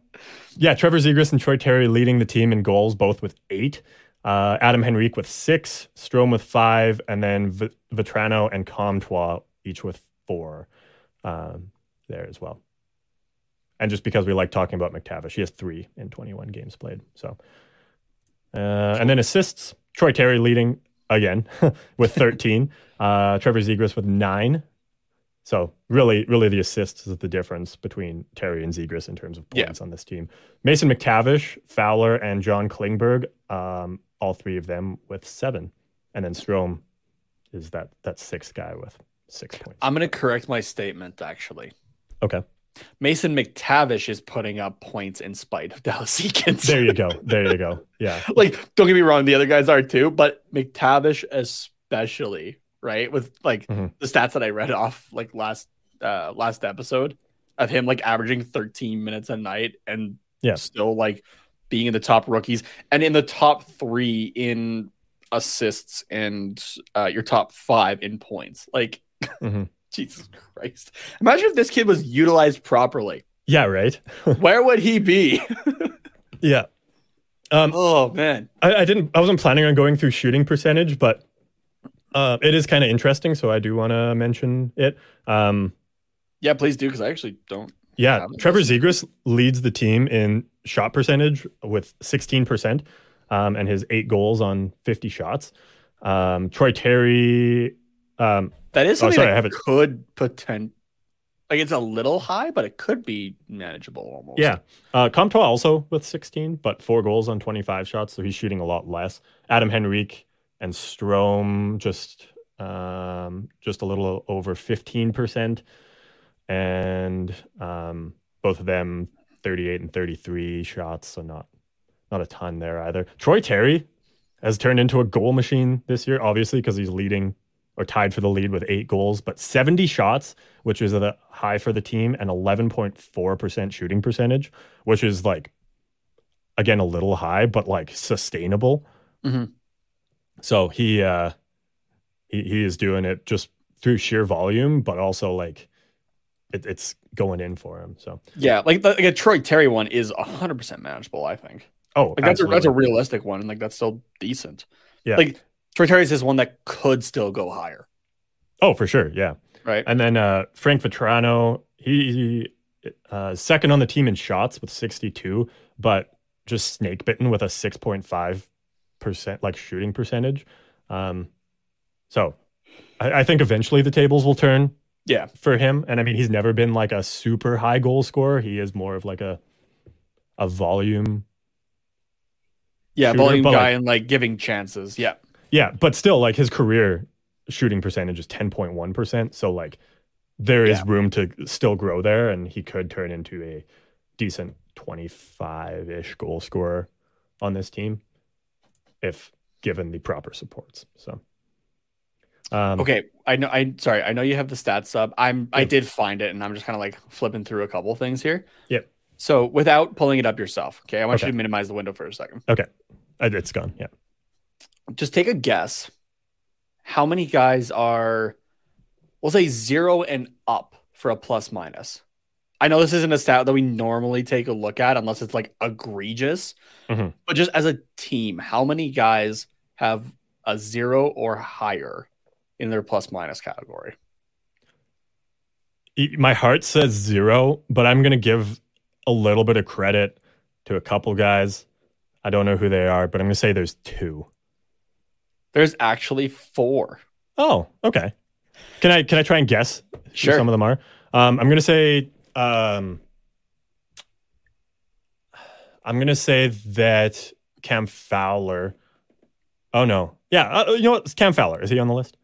yeah, Trevor Zegras and Troy Terry leading the team in goals, both with eight. Uh, Adam Henrique with six, Strome with five, and then v- Vatrano and Comtois each with four um, there as well. And just because we like talking about McTavish, he has three in 21 games played. So, uh, and then assists, Troy Terry leading again with 13, uh, Trevor Zegras with nine. So really, really, the assists is the difference between Terry and Zegras in terms of Yeah. points on this team. Mason McTavish, Fowler, and John Klingberg, um, all three of them with seven, and then Strome is that that sixth guy with six points. I'm gonna correct my statement actually. Okay, Mason McTavish is putting up points in spite of Dallas Eakins. there you go, there you go. Yeah, like, don't get me wrong, the other guys are too, but McTavish especially, right? With like Mhm. the stats that I read off like last uh last episode of him like averaging 13 minutes a night and Yeah. still like being in the top rookies and in the top three in assists and uh your top five in points. Like Mhm. Jesus Christ. Imagine if this kid was utilized properly. yeah, right. Where would he be? Yeah. Um, oh man. I, I didn't. I wasn't planning on going through shooting percentage, but uh, it is kind of interesting, so I do want to mention it. Um, Yeah, please do because I actually don't. Yeah, Trevor Zegras leads the team in shot percentage with 16%, um, and his eight goals on 50 shots. Um, Troy Terry, um, That is Oh, something sorry, I that could potent. Like it's a little high, but it could be manageable almost. yeah, uh, Comtois also with 16, but four goals on 25 shots, so he's shooting a lot less. Adam Henrique and Strome just um, just a little over 15%, and um, both of them 38 and 33 shots, so not not a ton there either. Troy Terry has turned into a goal machine this year, obviously because he's leading or tied for the lead with eight goals, but 70 shots, which is a high for the team, and 11.4% shooting percentage, which is like again a little high, but like sustainable. Mhm. So he uh he, he is doing it just through sheer volume, but also like it, it's going in for him. So yeah. Like, the, like a Troy Terry one is hundred percent manageable. I think. oh, Like that's a, that's a realistic one, and like that's still decent. Yeah. Like Troy is one that could still go higher, oh for sure, yeah. right? And then uh, Frank Vatrano, he, he uh, second on the team in shots with 62, but just snake bitten with a 6.5 percent like shooting percentage. Um, so I, I think eventually the tables will turn yeah. for him. And I mean, he's never been like a super high goal scorer. He is more of like a a volume. Yeah. Shooter, Volume guy like- and like giving chances. Yeah. Yeah, but still, like his career shooting percentage is 10.1 percent. So like there is Yeah. room to still grow there, and he could turn into a decent 25 ish goal scorer on this team if given the proper supports. So, um, Okay, I know. I sorry. I know you have the stats up. I'm. I did find it, and I'm just kind of like flipping through a couple things here. Yep. So without pulling it up yourself, okay, I want Okay. you to minimize the window for a second. Okay, it's gone. Yeah. Just take a guess. How many guys are, we'll say zero and up for a plus minus? I know this isn't a stat that we normally take a look at unless it's like egregious, Mhm. but just as a team, how many guys have a zero or higher in their plus minus category? My heart says zero, but I'm going to give a little bit of credit to a couple guys. I don't know who they are, but I'm going to say there's two. There's actually four. Oh, okay. Can I can I try and guess who Sure. some of them are? Um, I'm gonna say um, I'm gonna say that Cam Fowler. Oh no, yeah, uh, you know what? It's Cam Fowler. Is he on the list?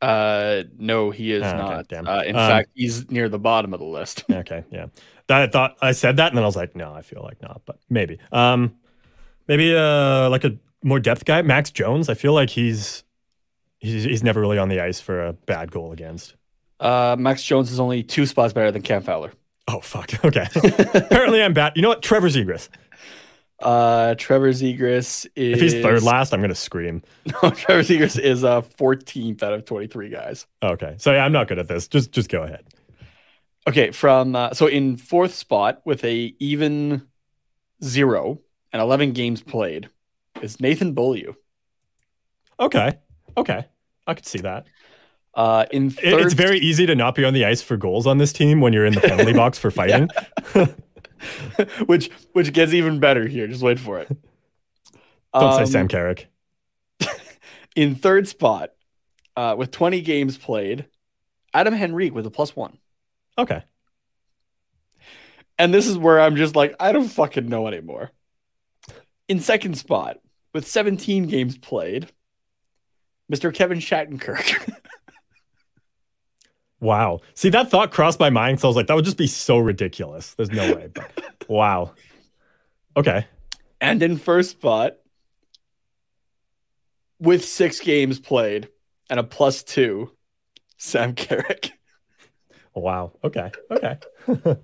Uh, no, he is Oh, okay, not. damn. Uh, in Um, fact, he's near the bottom of the list. Okay, yeah. That I thought I said that, and then I was like, no, I feel like not, but maybe. Um, maybe uh, like a more depth guy, Max Jones. I feel like he's he's he's never really on the ice for a bad goal against. Uh, Max Jones is only two spots better than Cam Fowler. Oh fuck. Okay. Apparently, I'm bad. You know what? Trevor Zegras. Uh, Trevor Zegras is If he's third last, I'm gonna scream. No, Trevor Zegras is uh 14th out of 23 guys. Okay, so yeah, I'm not good at this. Just just go ahead. Okay, from uh, so in fourth spot with a even zero and 11 games played is Nathan Beaulieu. Okay, okay, I could see that. Uh, in third, it's very easy to not be on the ice for goals on this team when you're in the penalty box for fighting. which which gets even better here. Just wait for it. Don't say Um, Sam Carrick. in third spot uh, with 20 games played, Adam Henrique with a plus one. Okay, And this is where I'm just like, I don't fucking know anymore. In second spot with 17 games played, Mr. Kevin Shattenkirk. wow. See, that thought crossed my mind, so I was like, that would just be so ridiculous. There's no way. But wow. Okay. and in first spot with six games played and a plus two, Sam Carrick. Wow. Okay. Okay.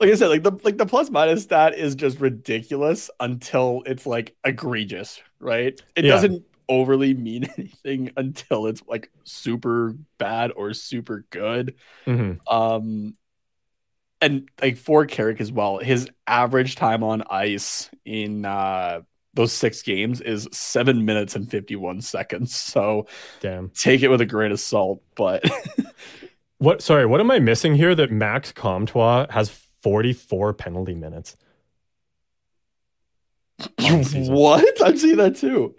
like I said, like the like the plus minus stat is just ridiculous until it's like egregious, right? It Yeah. doesn't overly mean anything until it's like super bad or super good. hmm Um and like for Carrick as well, his average time on ice in uh those six games is seven minutes and 51 seconds. So Damn. take it with a grain of salt, but What? Sorry. What am I missing here? That Max Comtois has 44 penalty minutes. the season. what? I'm seeing that too.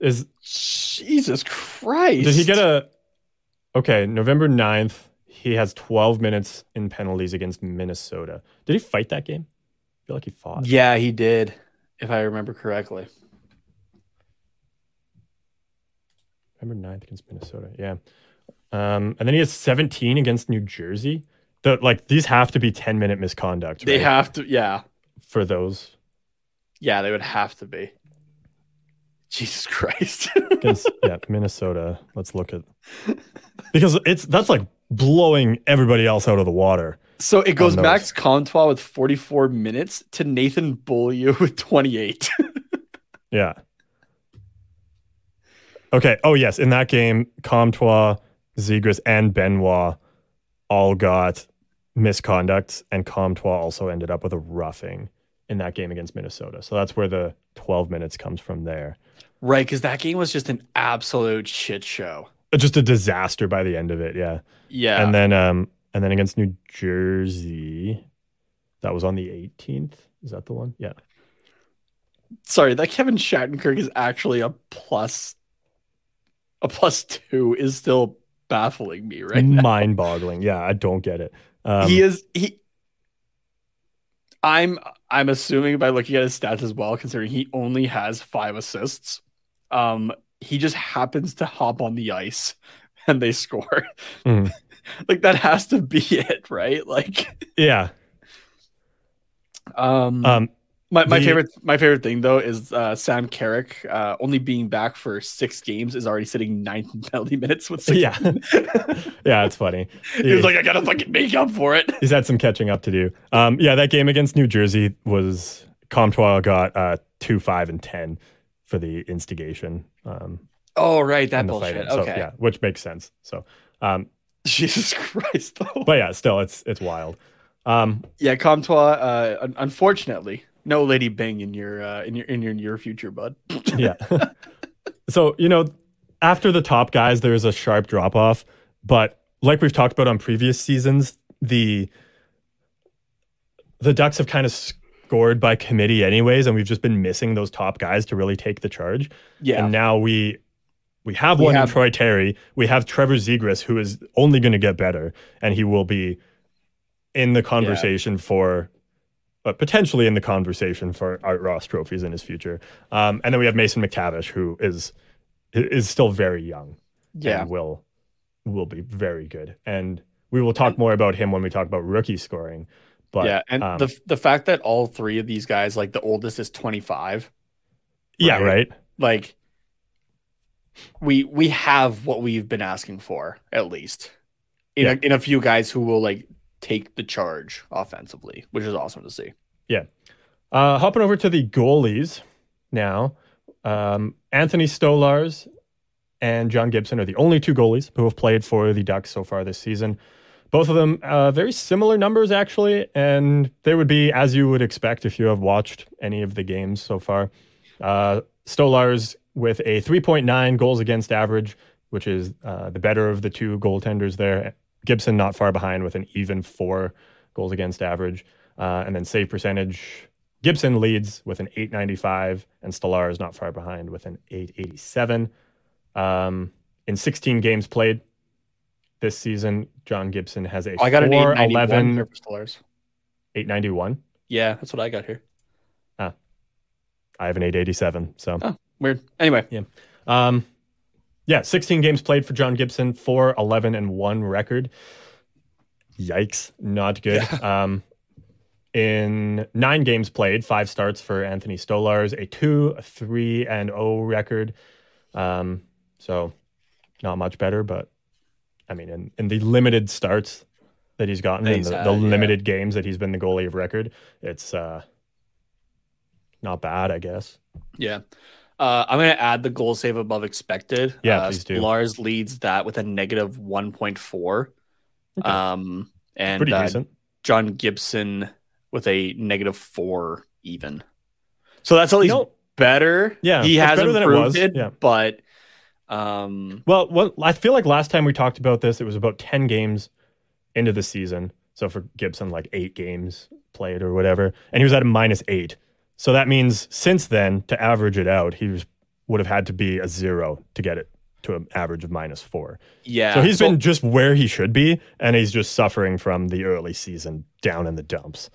Is Jesus Christ. Did he get a? Okay, November 9th, he has 12 minutes in penalties against Minnesota. Did he fight that game? I feel like he fought. Yeah, he did, if I remember correctly. November 9th against Minnesota. Yeah. Um, and then he has 17 against New Jersey. The, like these have to be 10 minute misconduct. They right? have to, yeah. for those Yeah, they would have to be. Jesus Christ. against yeah Minnesota. Let's look at because it's that's like blowing everybody else out of the water. so it goes. Max Comtois with 44 minutes to Nathan Beaulieu with 28. Yeah. Okay. Oh yes, in that game, Comtois, Zegras, and Benoit all got misconduct, and Comtois also ended up with a roughing in that game against Minnesota. So that's where the 12 minutes comes from there. right, because that game was just an absolute shit show. Uh, Just a disaster by the end of it. Yeah. Yeah. And then um and then against New Jersey, that was on the 18th. Is that the one? Yeah. Sorry, that Kevin Shattenkirk is actually a plus a plus two is still baffling me right now. Mind boggling. Yeah, I don't get it. Um, he is he I'm I'm assuming by looking at his stats as well, considering he only has five assists. Um, he just happens to hop on the ice and they score. Mhm. like that has to be it, right? Like Yeah. um, Um, my, my the- favorite my favorite thing though is uh, Sam Carrick uh, only being back for six games is already sitting nine penalty minutes with six. yeah. yeah, it's funny. he was like, I gotta fucking make up for it. He's had some catching up to do. Um, yeah, that game against New Jersey was Comtois got uh, two, five, and ten for the instigation. Um, Oh right, that bullshit. So, okay, yeah, which makes sense. So, um, Jesus Christ though. but yeah, still, it's it's wild. Um, Yeah, Comtois. Uh, un- unfortunately, no Lady Byng in your uh, in your in your near future, bud. yeah. so you know, after the top guys, there's a sharp drop off. But like we've talked about on previous seasons, the the Ducks have kind of scored by committee, anyways, and we've just been missing those top guys to really take the charge. Yeah, And now we we have We one have- in Troy Terry. We have Trevor Zegras, who is only going to get better, and he will be in the conversation for, but potentially in the conversation for Art Ross trophies in his future. Um, and then we have Mason McTavish, who is is still very young yeah, and will will be very good. And we will talk more about him when we talk about rookie scoring. But yeah. And um, the the fact that all three of these guys, like the oldest is twenty five, yeah, right. right. like we we have what we've been asking for at least in Yeah. a, in a few guys who will like take the charge offensively, which is awesome to see. Yeah. Uh, hopping over to the goalies now. Um, Anthony Stolarz and John Gibson are the only two goalies who have played for the Ducks so far this season. Both of them uh, very similar numbers, actually, and they would be as you would expect if you have watched any of the games so far. Uh, Stolarz with a 3.9 goals against average, which is uh, the better of the two goaltenders there. Gibson not far behind with an even four goals against average. Uh, and then save percentage, Gibson leads with an 895, and Stolarz is not far behind with an 887. Um, in 16 games played this season, John Gibson has a Oh, I got an 891 411, here for Stolarz. 891. Yeah, that's what I got here. Ah, I have an 887. So, Oh. Weird. Anyway, Yeah. um, yeah, 16 games played for John Gibson, 4 11 and 1 record. Yikes, not good. Um, in nine games played, five starts for Anthony Stolarz, a 2, a 3 and 0 record. Um, so, not much better, but I mean, in, in the limited starts that he's gotten, in the, had, the yeah. limited games that he's been the goalie of record, it's uh, not bad, I guess. yeah. Uh, I'm going to add the goal save above expected. Yeah, uh, please do. Lars leads that with a negative 1.4. Okay. Um, and Pretty uh, decent. John Gibson with a negative four even. So that's at least No, better. Yeah, he it's has better than it improved was, it, yeah. but um, Well, what I feel like last time we talked about this, it was about 10 games into the season. So for Gibson, like eight games played or whatever. And he was at a minus eight. So that means since then, to average it out, he was, would have had to be a zero to get it to an average of minus four. yeah. so he's been just where he should be. And he's just suffering from the early season down in the dumps.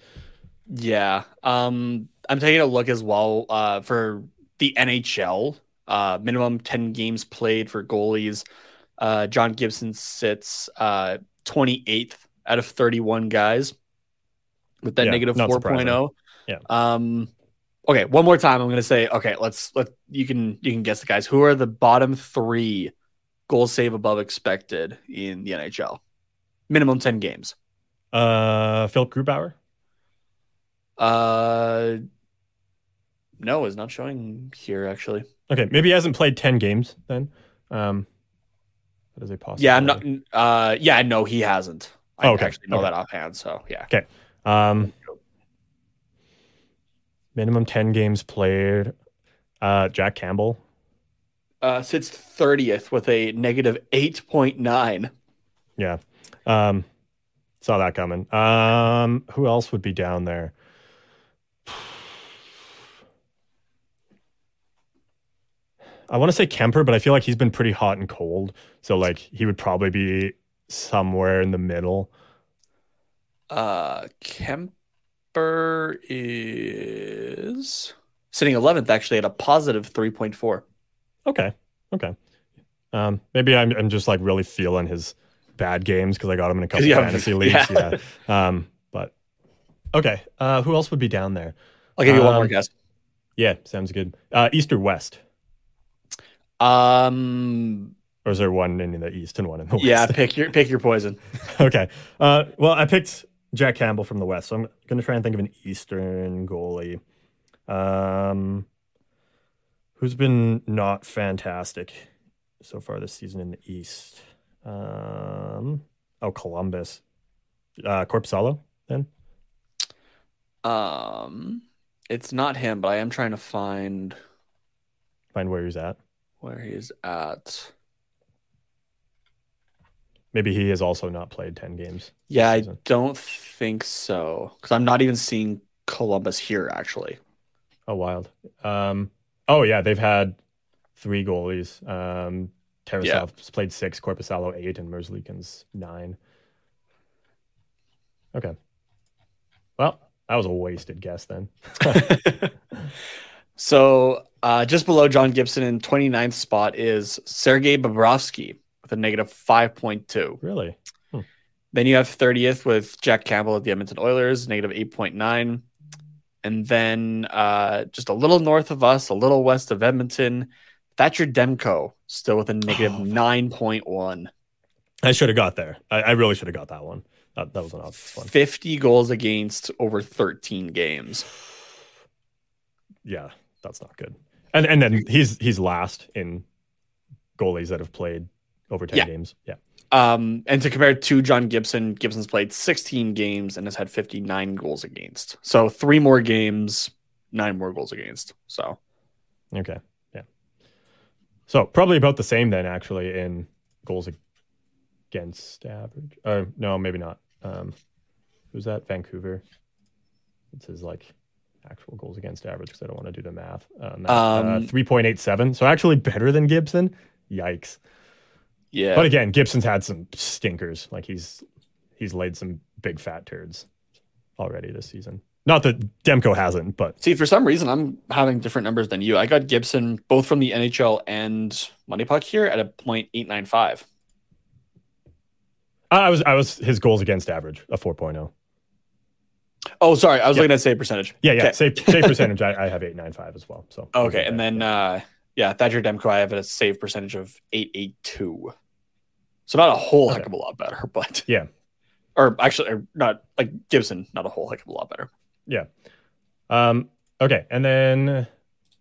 Yeah. Um, I'm taking a look as well uh, for the NHL. Uh, minimum 10 games played for goalies. Uh, John Gibson sits uh, 28th out of 31 guys with that Yeah, 4.0. Yeah. Um, okay, one more time. I'm going to say, okay, let's let you can you can guess the guys. Who are the bottom three goal save above expected in the NHL? Minimum 10 games. Uh, Philipp Grubauer. Uh, no, is not showing here actually. Okay. Maybe he hasn't played 10 games then. Um, that is a possibility. Yeah, I'm not. Uh, yeah, no, he hasn't. I Oh, okay, actually know okay. that offhand. So yeah, Okay. Um, minimum 10 games played. Uh, Jack Campbell. uh, sits thirtieth with a negative eight point nine. Yeah. Um, saw that coming. Um, who else would be down there? I want to say Kuemper, but I feel like he's been pretty hot and cold. So like he would probably be somewhere in the middle. Uh, Is sitting eleventh actually at a positive three point four. Okay. Okay. Um, maybe I'm, I'm just like really feeling his bad games because I got him in a couple Yeah, fantasy leagues. yeah. Yeah. Um, but okay. Uh, who else would be down there? I'll give you one Um, more guess. Yeah, sounds good. Uh, East or West? Um, Or is there one in the East and one in the West? yeah, pick your pick your poison. okay. Uh, well, I picked Jack Campbell from the West, so I'm going to try and think of an Eastern goalie. Um, who's been not fantastic so far this season in the East? Um, oh, Columbus. Uh, Korpisalo, then? Um, it's not him, but I am trying to find Find where he's at. where he's at. Maybe he has also not played 10 games. Yeah, I don't think so because I'm not even seeing Columbus here actually. Oh, wild. Um, oh, yeah, they've had three goalies. Um, Tarasov's played six, Korpisalo eight, and Merzlikins nine. Okay. Well, that was a wasted guess then. so uh, just below John Gibson in 29th spot is Sergei Bobrovsky with a negative 5.2. Really? Then you have 30th with Jack Campbell at the Edmonton Oilers, negative 8.9. And then uh, just a little north of us, a little west of Edmonton, Thatcher Demko still with a negative Oh, 9.1. I should have got there. I, I really should have got that one. That, that was an obvious one. 50 goals against over 13 games. Yeah, that's not good. And and then he's he's last in goalies that have played over 10 Yeah. games. Yeah. Um, and to compare to John Gibson, Gibson's played 16 games and has had 59 goals against. So three more games, nine more goals against. So Okay. Yeah. So probably about the same then, actually, in goals against average. Uh, no, maybe not. Um, who's that? Vancouver. It's his like actual goals against average because I don't want to do the math. Uh, math. uh, Um, Three point eight seven. So actually better than Gibson. Yikes. Yeah, But again, Gibson's had some stinkers. Like he's he's laid some big fat turds already this season. Not that Demko hasn't, but See, for some reason, I'm having different numbers than you. I got Gibson both from the NHL and MoneyPuck here at a point eight nine five. I was I was his goals against average a 4.0. Oh, sorry, I was Yeah. looking at save percentage. Yeah, yeah. Okay. Save save percentage. I, I have eight nine five as well. So Okay, and then uh, yeah, Thatcher Demko, I have a save percentage of eight eight two. So not a whole heck of a lot better, but Yeah. or actually, or not like Gibson, not a whole heck of a lot better. Yeah. Um okay, and then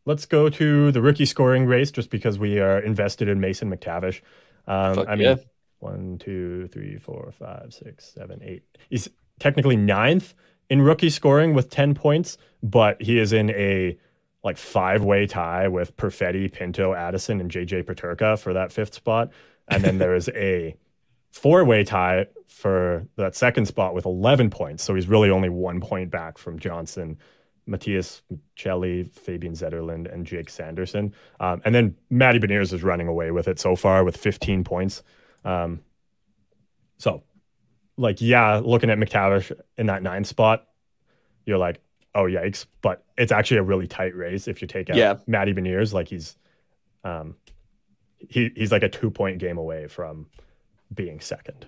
let's go to the rookie scoring race just because we are invested in Mason McTavish. Um, Fuck I mean, yeah. one, two, three, four, five, six, seven, eight. He's technically ninth in rookie scoring with ten points, but he is in a like five way tie with Perfetti, Pinto, Addison, and JJ Peterka for that fifth spot. And then there is a four way tie for that second spot with 11 points. So he's really only one point back from Johnson, Matias Maccelli, Fabian Zetterlund, and Jake Sanderson. Um, and then Matty Beniers is running away with it so far with 15 points. Um, so, like, yeah, looking at McTavish in that nine spot, you're like, oh, yikes. But it's actually a really tight race if you take out Yeah. Matty Beniers. Like, he's. Um, he, he's like a two point game away from being second.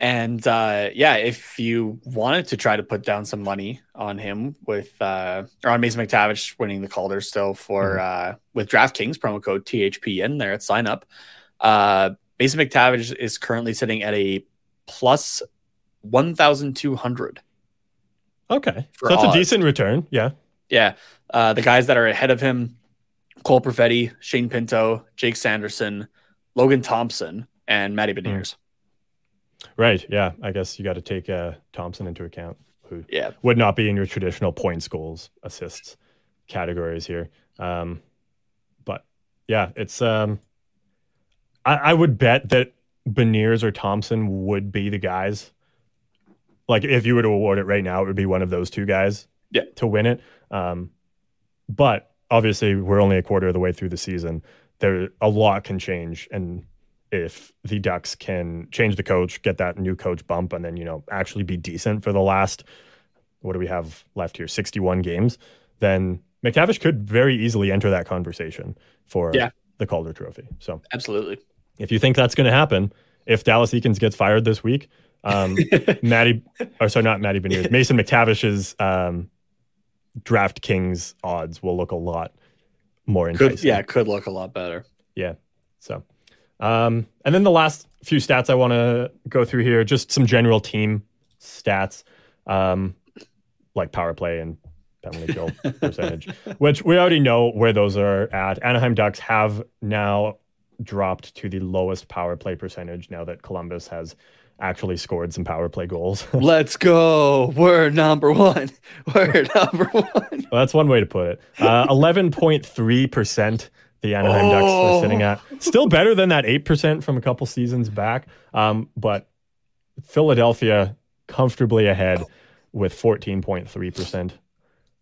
And uh, yeah, if you wanted to try to put down some money on him with uh, or on Mason McTavish winning the Calder still for uh, with DraftKings promo code THPN there at sign up, uh, Mason McTavish is currently sitting at a plus one thousand two hundred. Okay. So that's odds. a decent return. Yeah. Yeah, uh, the guys that are ahead of him: Cole Perfetti, Shane Pinto, Jake Sanderson, Logan Thompson, and Matty Beniers. Right. Yeah. I guess you got to take uh, Thompson into account, who Yeah, would not be in your traditional points, goals, assists categories here. Um, but yeah, it's. Um, I, I would bet that Beniers or Thompson would be the guys. Like if you were to award it right now, it would be one of those two guys. Yeah. To win it. Um, but obviously, we're only a quarter of the way through the season. There, a lot can change, and if the Ducks can change the coach, get that new coach bump, and then you know actually be decent for the last what do we have left here? Sixty-one games. Then McTavish could very easily enter that conversation for Yeah. the Calder Trophy. So absolutely. if you think that's going to happen, if Dallas Eakins gets fired this week, um, Maddie, or sorry, not Maddie Beniers, Mason McTavish's um, DraftKings odds will look a lot more enticing. Could, yeah, could look a lot better. Yeah. So, um, and then the last few stats I want to go through here, just some general team stats, um, like power play and penalty kill percentage, which we already know where those are at. Anaheim Ducks have now dropped to the lowest power play percentage now that Columbus has actually scored some power play goals. Let's go. We're number one. We're number one. well, that's one way to put it. Uh, 11.3% the Anaheim oh. Ducks are sitting at. Still better than that 8% from a couple seasons back. Um, but Philadelphia comfortably ahead with 14.3%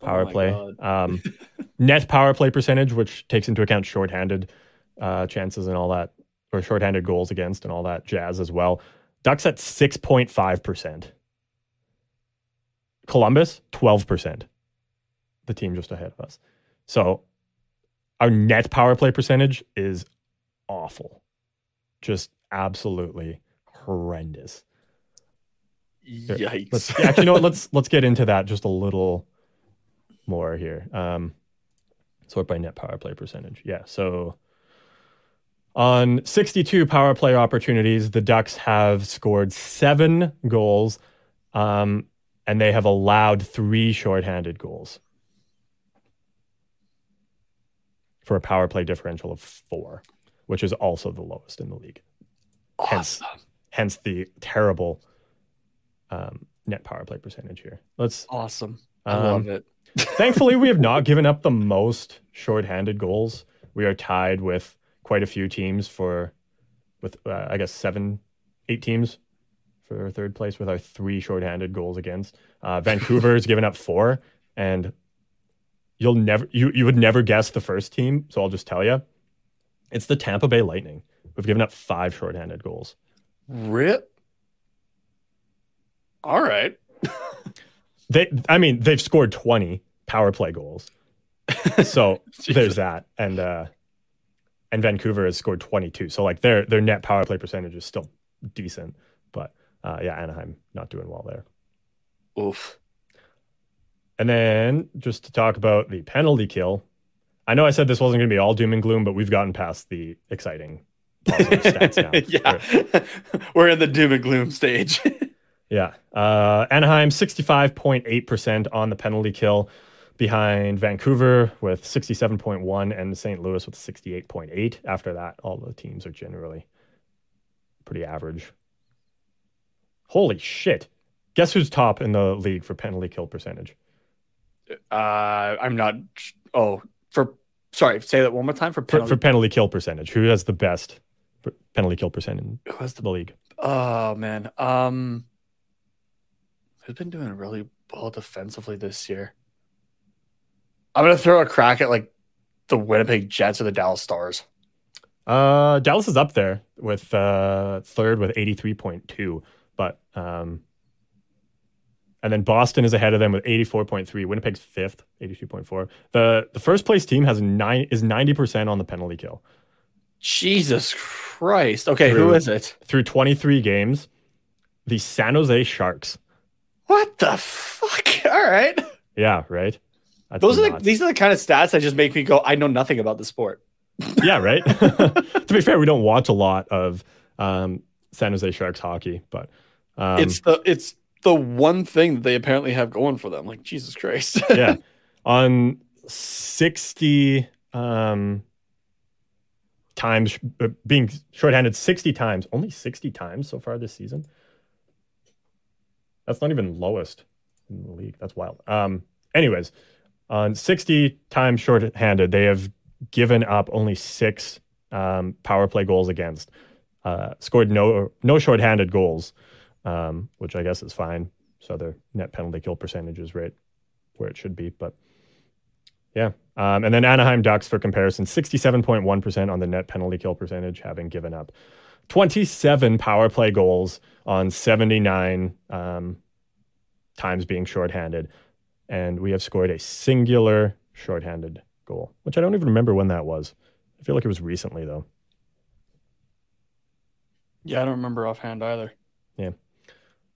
power oh play. Um, net power play percentage, which takes into account shorthanded uh, chances and all that, or shorthanded goals against and all that jazz as well. Ducks at 6.5%. Columbus, 12%. The team just ahead of us. So our net power play percentage is awful. Just absolutely horrendous. Yikes. Let's, actually, you know what? Let's let's get into that just a little more here. Um, sort by net power play percentage. Yeah. So on 62 power play opportunities, the Ducks have scored seven goals, um, and they have allowed three shorthanded goals for a power play differential of four, which is also the lowest in the league. Awesome. Hence, hence the terrible um, net power play percentage here. Let's awesome. I um, love it. thankfully, we have not given up the most shorthanded goals. We are tied with quite a few teams for, with uh, I guess seven, eight teams for third place with our three shorthanded goals against. Uh, Vancouver has given up four, and you'll never you you would never guess the first team. So I'll just tell you, it's the Tampa Bay Lightning. We've given up five shorthanded goals. Rip. All right. they, I mean, they've scored twenty power play goals. So there's that, and uh, and Vancouver has scored 22. So like their their net power play percentage is still decent, but uh, yeah, Anaheim not doing well there. Oof. And then just to talk about the penalty kill, I know I said this wasn't going to be all doom and gloom, but we've gotten past the exciting stats now. yeah, we're in the doom and gloom stage. yeah, uh, Anaheim 65.8% on the penalty kill behind Vancouver with 67.1 and St. Louis with 68.8. After that, all the teams are generally pretty average. Holy shit. Guess who's top in the league for penalty kill percentage? Uh, I'm not. Oh, for sorry, say that one more time for penalty. For, for penalty kill percentage. Who has the best penalty kill percentage in who has the, the league? Oh man, um, who's been doing really well defensively this year? I'm gonna throw a crack at like the Winnipeg Jets or the Dallas Stars. Uh, Dallas is up there with uh, third with 83.2, but um, and then Boston is ahead of them with 84.3. Winnipeg's fifth, 82.4. The the first place team has nine is 90% on the penalty kill. Jesus Christ. Okay, through, who is it? Through 23 games, the San Jose Sharks. What the fuck? All right. Yeah, right. That's Those are the, these are the kind of stats that just make me go, I know nothing about the sport. yeah, right. to be fair, we don't watch a lot of um, San Jose Sharks hockey, but um, it's the it's the one thing that they apparently have going for them. Like Jesus Christ. yeah, on sixty um, times uh, being shorthanded sixty times, only sixty times so far this season. That's not even lowest in the league. That's wild. Um, anyways, on 60 times short-handed, they have given up only six um, power play goals against. Uh, scored no no short-handed goals, um, which I guess is fine. So their net penalty kill percentage is right where it should be. But yeah, um, and then Anaheim Ducks for comparison, 67.1% on the net penalty kill percentage, having given up 27 power play goals on 79 um, times being shorthanded and we have scored a singular shorthanded goal, which I don't even remember when that was. I feel like it was recently though. Yeah, I don't remember offhand either. Yeah.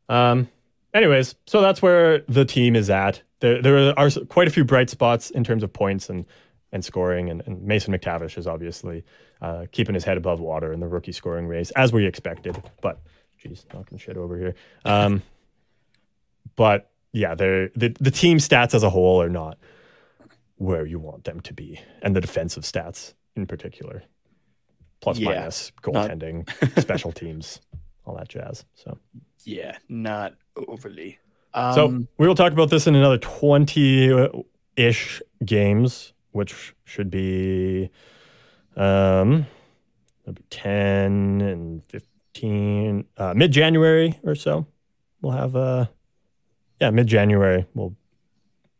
Um, anyways, so that's where the team is at. There, there are quite a few bright spots in terms of points and and scoring, and, and Mason McTavish is obviously uh, keeping his head above water in the rookie scoring race, as we expected. But, geez, knocking shit over here. Um, but yeah, they're, the the team stats as a whole are not where you want them to be, and the defensive stats in particular, plus Yeah, minus goaltending, special teams, all that jazz. So. Yeah, not overly. So Um, we will talk about this in another 20 ish games, which should be um, maybe 10 and 15, uh, mid January or so. We'll have, uh, yeah, mid January. We'll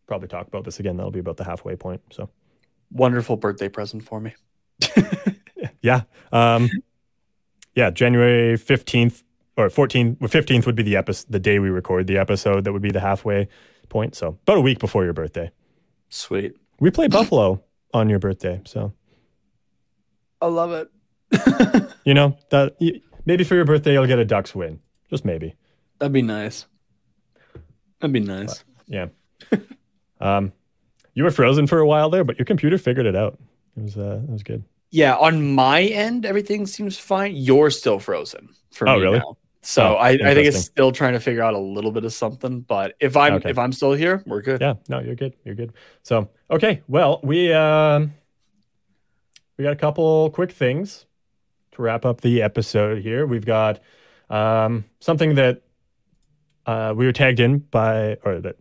probably talk about this again. That'll be about the halfway point. So, wonderful birthday present for me. yeah. Um, yeah, January 15th or 14th, 15th would be the episode, the day we record the episode. That would be the halfway point. So, about a week before your birthday. Sweet. We play Buffalo on your birthday, so I love it. you know that maybe for your birthday you'll get a Ducks win, just maybe. That'd be nice. That'd be nice. Yeah. um, you were frozen for a while there, but your computer figured it out. It was uh, it was good. Yeah, on my end, everything seems fine. You're still frozen for Oh, me really? now. So Oh, I, I think it's still trying to figure out a little bit of something. But if I'm Okay. if I'm still here, we're good. Yeah, no, you're good. You're good. So okay, well we um we got a couple quick things to wrap up the episode here. We've got um something that uh we were tagged in by or that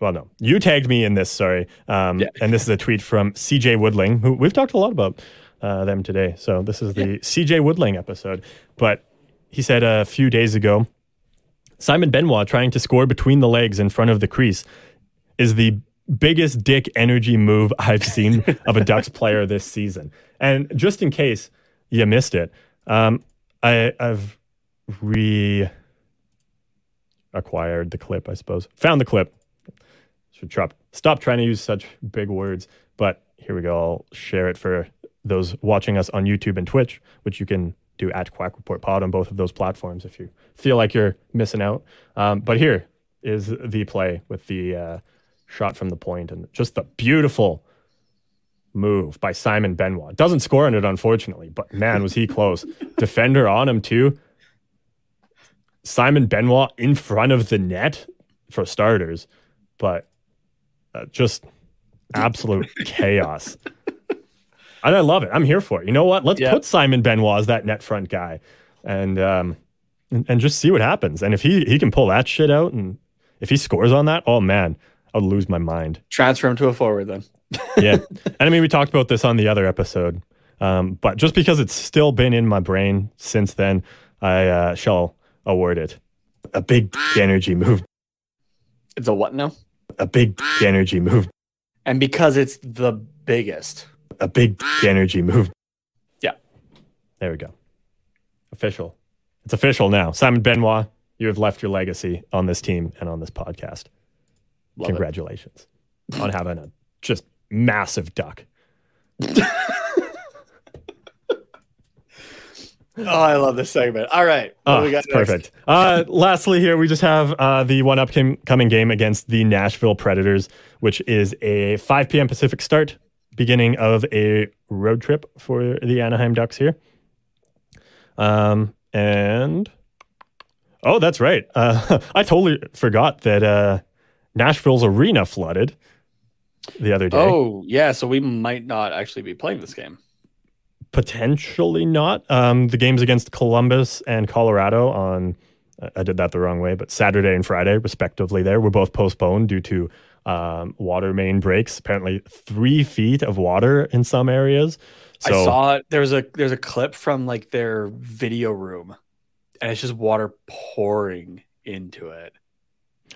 well no. You tagged me in this sorry. Um Yeah. and this is a tweet from cj woodling who we've talked a lot about uh, them today. So this is the cj woodling episode. But he said a few days ago Simon Benoit trying to score between the legs in front of the crease is the biggest dick energy move I've seen of a Ducks player this season. And just in case you missed it, um, I, I've re acquired the clip, I suppose. Found the clip. Should drop, stop trying to use such big words. But here we go. I'll share it for those watching us on YouTube and Twitch, which you can do at Quack Report Pod on both of those platforms if you feel like you're missing out. Um, but here is the play with the uh, shot from the point and just the beautiful move by Simon Benoit. Doesn't score on it, unfortunately, but man, was he close. Defender on him, too. Simon Benoit in front of the net for starters, but uh, just absolute chaos. And I love it. I'm here for it. You know what? Let's Yeah. put Simon Benoit as that net front guy and um and, and just see what happens. And if he he can pull that shit out and if he scores on that, oh man, I'll lose my mind. Transfer him to a forward then. Yeah. and I mean we talked about this on the other episode. Um, but just because it's still been in my brain since then, I uh, shall award it a big energy move. It's a what now? A big energy move. And because it's the biggest. A big energy move. Yeah. There we go. Official. It's official now. Simon Benoit, you have left your legacy on this team and on this podcast. Love it. Congratulations on having a just massive duck. Oh, I love this segment. All right. What Oh, we got next? perfect. Uh, lastly, here we just have uh, the one upcoming game against the Nashville Predators, which is a 5 p.m. Pacific start, beginning of a road trip for the Anaheim Ducks here. Um, and oh, that's right. Uh, I totally forgot that uh, Nashville's arena flooded the other day. Oh, yeah. So we might not actually be playing this game. Potentially not. Um, the games against Columbus and Colorado on, I- did that the wrong way, but Saturday and Friday, respectively, there were both postponed due to um, water main breaks. Apparently, three feet of water in some areas. So, I saw there's a there's a clip from like their video room, and it's just water pouring into it.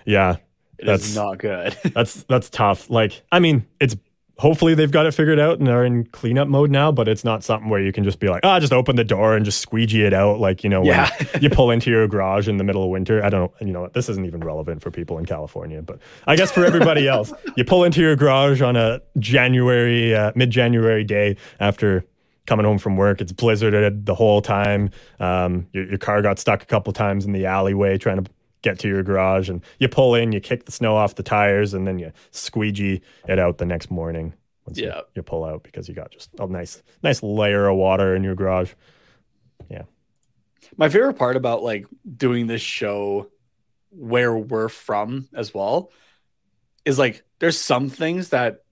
yeah, It is That's- not good. that's that's tough. Like, I mean, it's hopefully they've got it figured out and are in cleanup mode now, but it's not something where you can just be like, ah, just open the door and just squeegee it out, like you know, when yeah, you pull into your garage in the middle of winter. I don't, know and you know, what, this isn't even relevant for people in California, but I guess for everybody else, you pull into your garage on a January, uh, mid-January day after coming home from work. It's blizzarded the whole time. Um, your, your car got stuck a couple times in the alleyway trying to get to your garage, and you pull in, you kick the snow off the tires, and then you squeegee it out the next morning. Once you- Yeah. you, pull out because you got just a nice, nice layer of water in your garage. Yeah. My favorite part about like doing this show where we're from as well is like there's some things that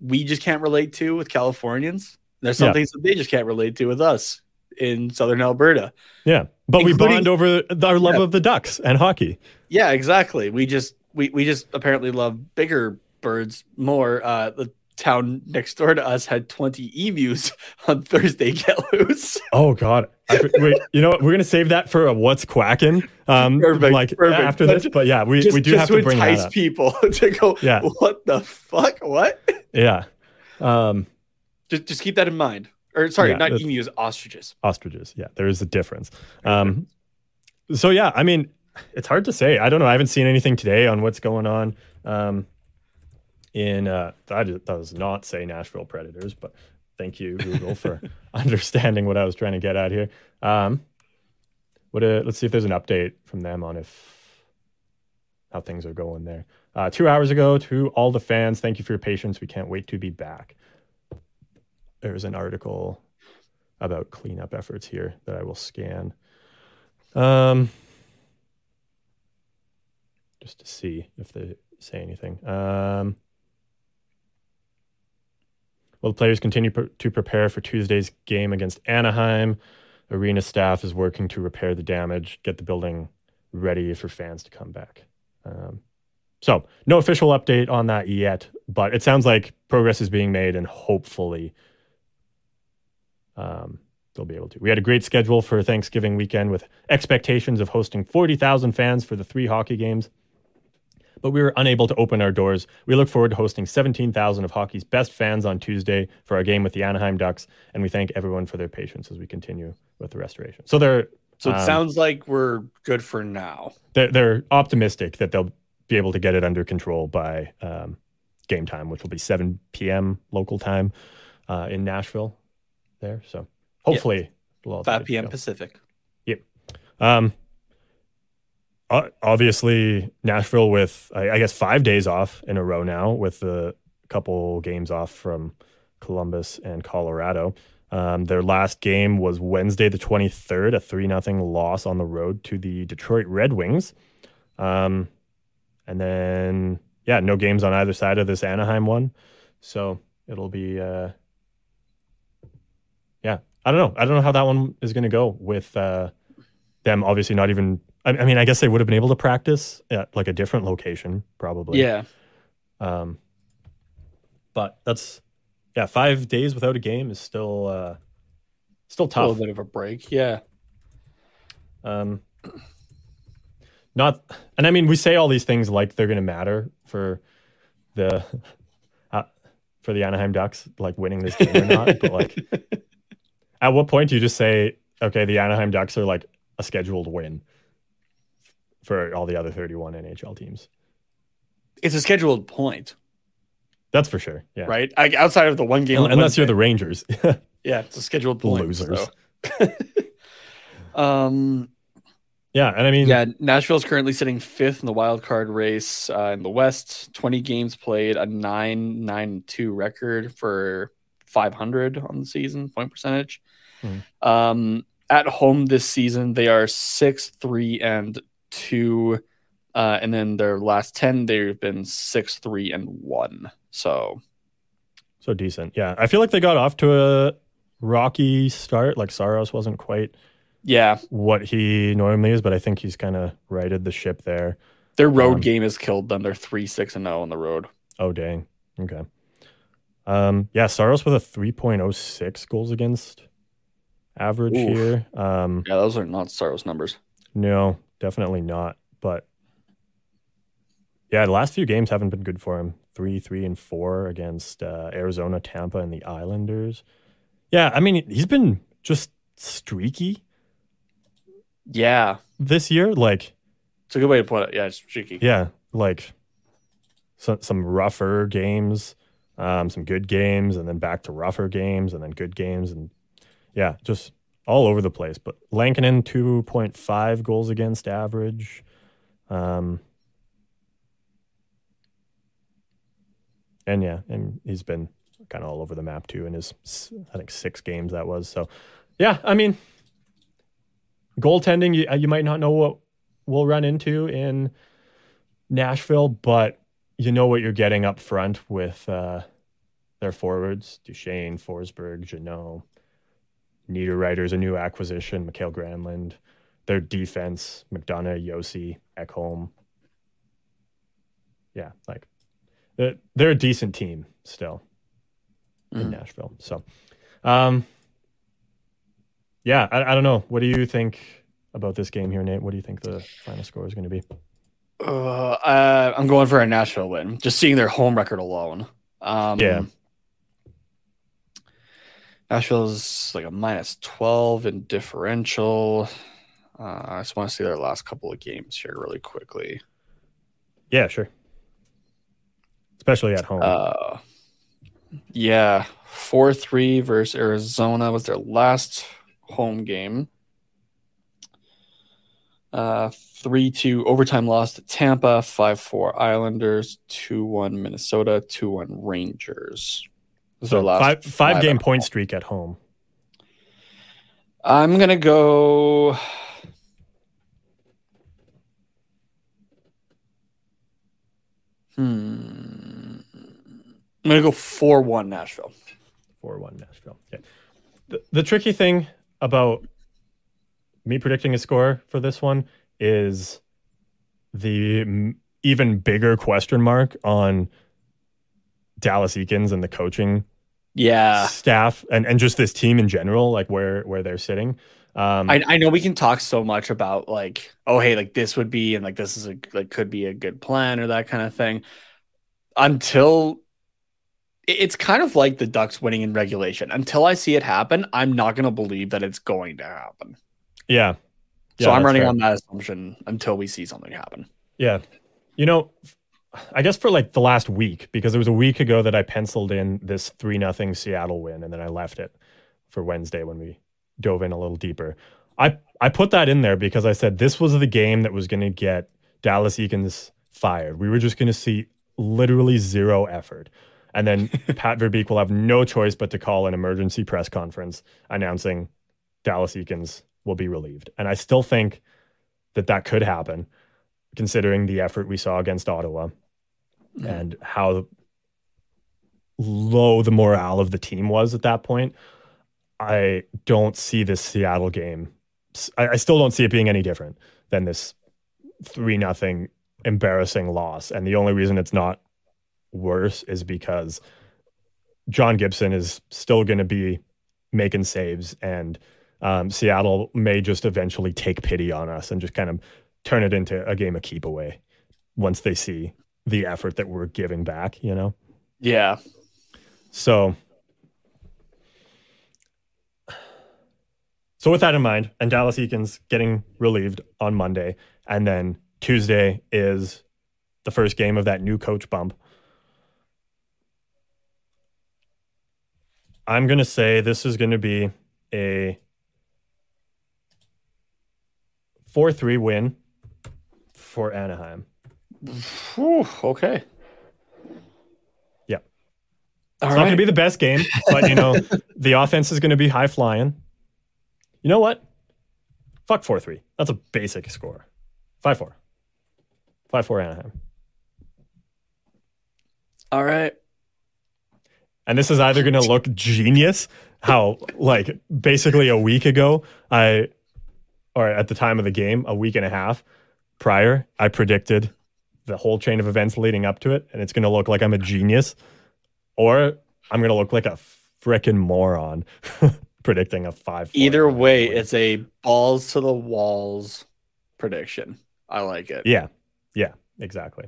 we just can't relate to with Californians. There's some Yeah. things that they just can't relate to with us in southern Alberta. Yeah, but we bond over our love Yeah. of the Ducks and hockey. Yeah, exactly. We just we, we just apparently love bigger birds more. Uh the town next door to us had 20 emus on Thursday get loose. Oh God! I, wait, you know what? We're gonna save that for a what's quacking. Um, Perfect, like perfect. after this. But yeah, we, just, we do have to to bring that entice up. people to go, Yeah. what the fuck? What? Yeah. Um, Just just keep that in mind. Or sorry, Yeah, not emus, ostriches. ostriches. Yeah, there is a difference. Um, so yeah, I mean, it's hard to say. I don't know. I haven't seen anything today on what's going on. Um, in uh, that does not say Nashville Predators, but thank you Google for understanding what I was trying to get at here. Um, what? Uh, let's see if there's an update from them on if how things are going there. Uh, two hours ago, to all the fans, thank you for your patience. We can't wait to be back. There's an article about cleanup efforts here that I will scan. Um, just to see if they say anything. Um, well, the players continue pr- to prepare for Tuesday's game against Anaheim. Arena staff is working to repair the damage, get the building ready for fans to come back. Um, so, no official update on that yet, but it sounds like progress is being made, and hopefully, um, they'll be able to. We had a great schedule for Thanksgiving weekend with expectations of hosting 40,000 fans for the three hockey games, but we were unable to open our doors. We look forward to hosting 17,000 of hockey's best fans on Tuesday for our game with the Anaheim Ducks, and we thank everyone for their patience as we continue with the restoration. So they're So it Um, sounds like we're good for now. they're, they're optimistic that they'll be able to get it under control by um, game time, which will be 7 p.m. local time uh, in Nashville. There, so hopefully, it'll 5 p.m. go. Pacific. Yep. Um, obviously, Nashville with I, guess five days off in a row now, with a couple games off from Columbus and Colorado. Um, their last game was Wednesday, the 23rd, a 3 0 loss on the road to the Detroit Red Wings. Um, and then, yeah, no games on either side of this Anaheim one. So it'll be, uh, I don't know. I don't know how that one is going to go with uh, them obviously not even. I, I mean, I guess they would have been able to practice at like a different location, probably. Yeah. Um, but that's yeah, five days without a game is still uh, still A little bit of a break. Yeah. Um, not, and I mean, we say all these things like they're going to matter for the uh, for the Anaheim Ducks, like winning this game or not. but like, at what point do you just say, okay, the Anaheim Ducks are like a scheduled win for all the other thirty-one NHL teams? It's a scheduled point, That's for sure. Yeah. right? I, outside of the one game. on Unless you're the Rangers. Yeah, it's a scheduled point. Losers. so. um, yeah. And I mean, yeah, Nashville's currently sitting fifth in the wild card race uh, in the West. Twenty games played, a nine nine two record for five hundred on the season point percentage. Mhm. Um, at home this season, they are six three and two, uh, and then their last ten, they've been six three and one. So So decent. Yeah. I feel like they got off to a rocky start. Like Saros wasn't quite yeah, what he normally is, but I think he's kind of righted the ship there. their road Um, game has killed them. They're three six and zero on the road. Oh, dang. Okay. Um, yeah, Saros with a 3.06 goals against average Oof. here. Um, Yeah, those are not Saros numbers. no, definitely not. But yeah, the last few games haven't been good for him. Three, three, and four against uh, Arizona, Tampa, and the Islanders. Yeah, I mean, he's been just streaky Yeah, this year. Like, it's a good way to put it. Yeah, it's streaky. yeah, like some some rougher games. um, some good games, and then back to rougher games, and then good games, and yeah, just all over the place. But Lankinen, 2.5 goals against average. Um, and yeah, and he's been kind of all over the map too in his, I think, six games that was. So, yeah, I mean, goaltending, you, you might not know what we'll run into in Nashville, but you know what you're getting up front with uh, their forwards Duchene, Forsberg, Jeannot. Niederreiter's a new acquisition, Mikael Granlund. Their defense, McDonagh, Josi, Ekholm. Yeah, like they're, they're a decent team still mm. in Nashville. So, um, yeah, I, I don't know. What do you think about this game here, Nate? What do you think the final score is going to be? Uh, uh, I'm going for a Nashville win. Just seeing their home record alone. Um, yeah. Nashville's like a minus 12 in differential. Uh, I just want to see their last couple of games here really quickly. Yeah, sure. Especially at home. Uh, yeah. 4 3 versus Arizona was their last home game. Uh, 3 2 overtime loss to Tampa, 5 4 Islanders, 2 1 Minnesota, 2 1 Rangers. So five, five, five game point home. streak at home. I'm going to go. Hmm. I'm going to go 4 1 Nashville. 4 1 Nashville. Okay. The, the tricky thing about me predicting a score for this one is the m- even bigger question mark on Dallas Eakins and the coaching yeah staff and, and just this team in general, like where where they're sitting. Um, I, I know we can talk so much about like, oh hey, like this would be and like this is a like could be a good plan or that kind of thing. Until it's kind of like the Ducks winning in regulation. Until I see it happen, I'm not gonna believe that it's going to happen. Yeah. yeah so I'm running fair. on that assumption until we see something happen. Yeah. You know, I guess for like the last week, because it was a week ago that I penciled in this three nothing Seattle win, and then I left it for Wednesday when we dove in a little deeper. I I put that in there because I said this was the game that was going to get Dallas Eakins fired. We were just going to see literally zero effort. And then Pat Verbeek will have no choice but to call an emergency press conference announcing Dallas Eakins will be relieved. And I still think that that could happen, considering the effort we saw against Ottawa mm. and how low the morale of the team was at that point. I don't see this Seattle game. I, I still don't see it being any different than this three nothing embarrassing loss. And the only reason it's not worse is because John Gibson is still going to be making saves and um, Seattle may just eventually take pity on us and just kind of turn it into a game of keep away once they see the effort that we're giving back, you know? Yeah. So, so with that in mind, and Dallas Eakins getting relieved on Monday, and then Tuesday is the first game of that new coach bump. I'm going to say this is going to be a 4 3 win for Anaheim. Whew, okay. Yeah. All it's right. not going to be the best game, but, you know, the offense is going to be high flying. You know what? Fuck 4 3. That's a basic score. 5 4. 5 4 Anaheim. All right. And this is either going to look genius, how, like, basically a week ago, I or at the time of the game, a week and a half prior, I predicted the whole chain of events leading up to it, and it's going to look like I'm a genius, or I'm going to look like a freaking moron predicting a five. Either way, it's a balls to the walls prediction. I like it. Yeah, yeah, exactly.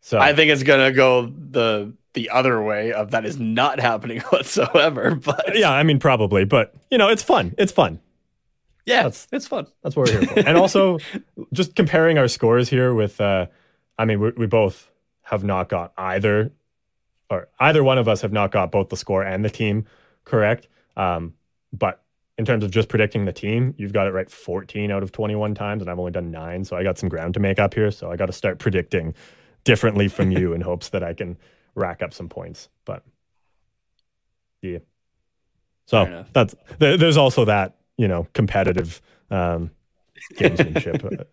So I think it's going to go the the other way of that is not happening whatsoever. But yeah, I mean probably, but you know, it's fun. It's fun. Yeah, that's, it's fun. That's what we're here for. and also, just comparing our scores here with, uh, I mean, we, we both have not got either or either one of us have not got both the score and the team correct. Um, but in terms of just predicting the team, you've got it right 14 out of 21 times, and I've only done nine. So I got some ground to make up here. So I got to start predicting differently from you in hopes that I can rack up some points. But yeah. So that's there, there's also that, you know, competitive um, gamesmanship uh,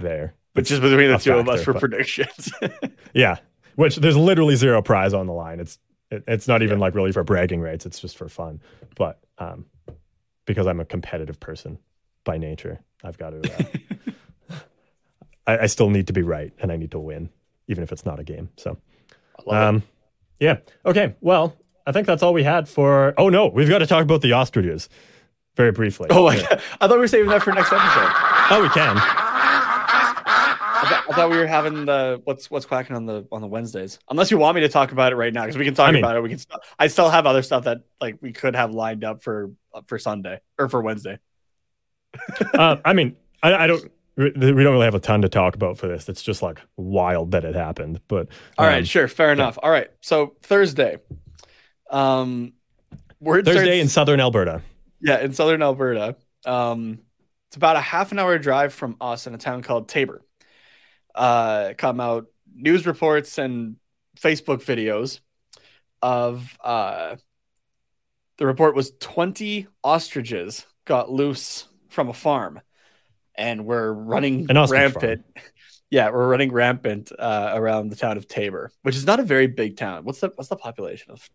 there. Which is between the two factor, of us for but, predictions. yeah. Which there's literally zero prize on the line. It's it, it's not even yeah. like really for bragging rights. It's just for fun. But um, because I'm a competitive person by nature, I've got to. Uh, I, I, still need to be right, and I need to win, even if it's not a game. So, um, yeah. Okay. Well, I think that's all we had for. Oh no, we've got to talk about the ostriches very briefly. Oh, I, I thought we were saving that for next episode. Oh, we can. I thought, we were having the what's what's quacking on the on the Wednesdays. Unless you want me to talk about it right now, because we can talk I mean, about it. We can. I still have other stuff that like we could have lined up for for Sunday or for Wednesday. uh, I mean, I, I, don't. We don't really have a ton to talk about for this. It's just like wild that it happened. But all um, right, sure, fair yeah. enough. All right, so Thursday, um, word Thursday starts, in southern Alberta. Yeah, in southern Alberta. Um, it's about a half an hour drive from us in a town called Taber uh, come out news reports and Facebook videos of uh, the report was 20 ostriches got loose from a farm and were running rampant. Farm. Yeah, we're running rampant uh, around the town of Taber, which is not a very big town. What's the what's the population of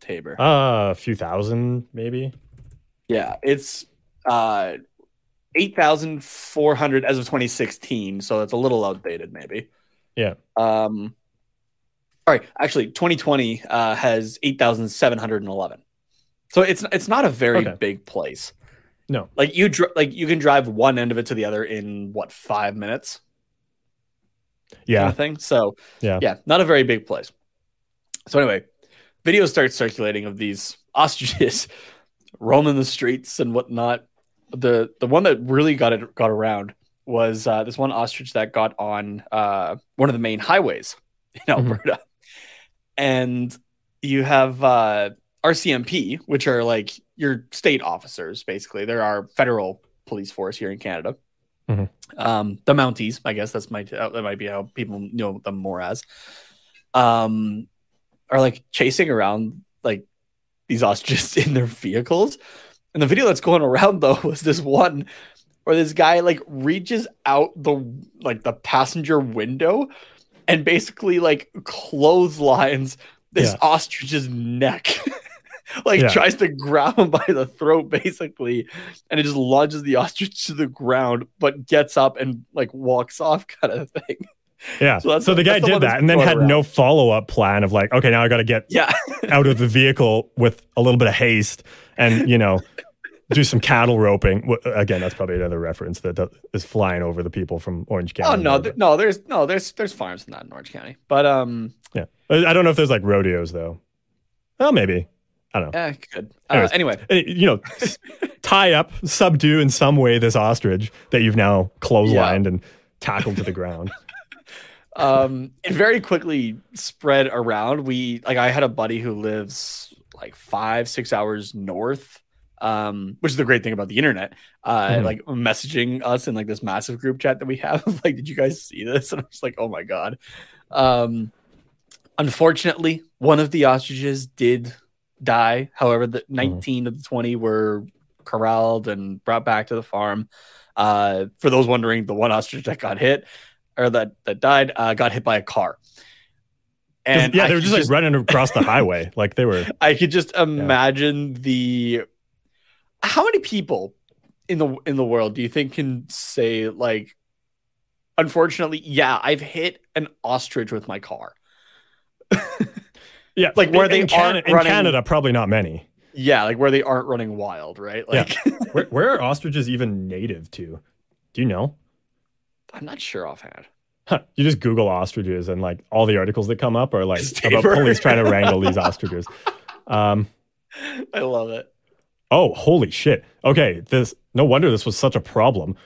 Taber? Uh, a few thousand, maybe. Yeah, it's uh, 8,400 as of 2016. So that's a little outdated, maybe. Yeah. Um, all right. Actually, 2020 uh, has 8,711. So it's it's not a very okay. big place. No. Like you dr- like you can drive one end of it to the other in what five minutes. Yeah. Kind of thing. So yeah, yeah, not a very big place. So anyway, videos start circulating of these ostriches roaming the streets and whatnot the the one that really got it got around was uh, this one ostrich that got on uh, one of the main highways in mm-hmm. Alberta, mm-hmm. and you have uh, RCMP, which are like your state officers. Basically, there are federal police force here in Canada. Mm-hmm. Um, the Mounties, I guess that's might that might be how people know them more as. Um, are like chasing around like these ostriches in their vehicles and the video that's going around though was this one where this guy like reaches out the like the passenger window and basically like clotheslines this yeah. ostrich's neck. like yeah. tries to grab him by the throat basically and it just lunges the ostrich to the ground but gets up and like walks off kind of thing yeah so, so the guy did that and then had around. no follow-up plan of like okay now i gotta get yeah. out of the vehicle with a little bit of haste and you know do some cattle roping. Again, that's probably another reference that is flying over the people from Orange County. Oh no, th- no, there's no, there's there's farms in that in Orange County, but um, yeah, I don't know if there's like rodeos though. Oh, maybe. I don't know. Yeah, good. Uh, anyway, eh, you know, tie up, subdue in some way this ostrich that you've now clotheslined yeah. and tackled to the ground. Um, it very quickly spread around. We like I had a buddy who lives like five, six hours north um, which is the great thing about the internet. Uh, mm-hmm. like messaging us in like this massive group chat that we have. like, did you guys see this? And I was like, oh my god. Um, unfortunately, one of the ostriches did die. However, the mm-hmm. 19 of the 20 were corralled and brought back to the farm. Uh, for those wondering, the one ostrich that got hit or that that died uh, got hit by a car. And yeah, they were just, just like running across the highway, like they were. I could just imagine yeah. the how many people in the in the world do you think can say like unfortunately yeah i've hit an ostrich with my car yeah like where in, they in, Canada, in canada probably not many yeah like where they aren't running wild right like yeah. where, where are ostriches even native to do you know i'm not sure offhand huh. you just google ostriches and like all the articles that come up are like about police trying to wrangle these ostriches um i love it Oh, holy shit. Okay, this no wonder this was such a problem.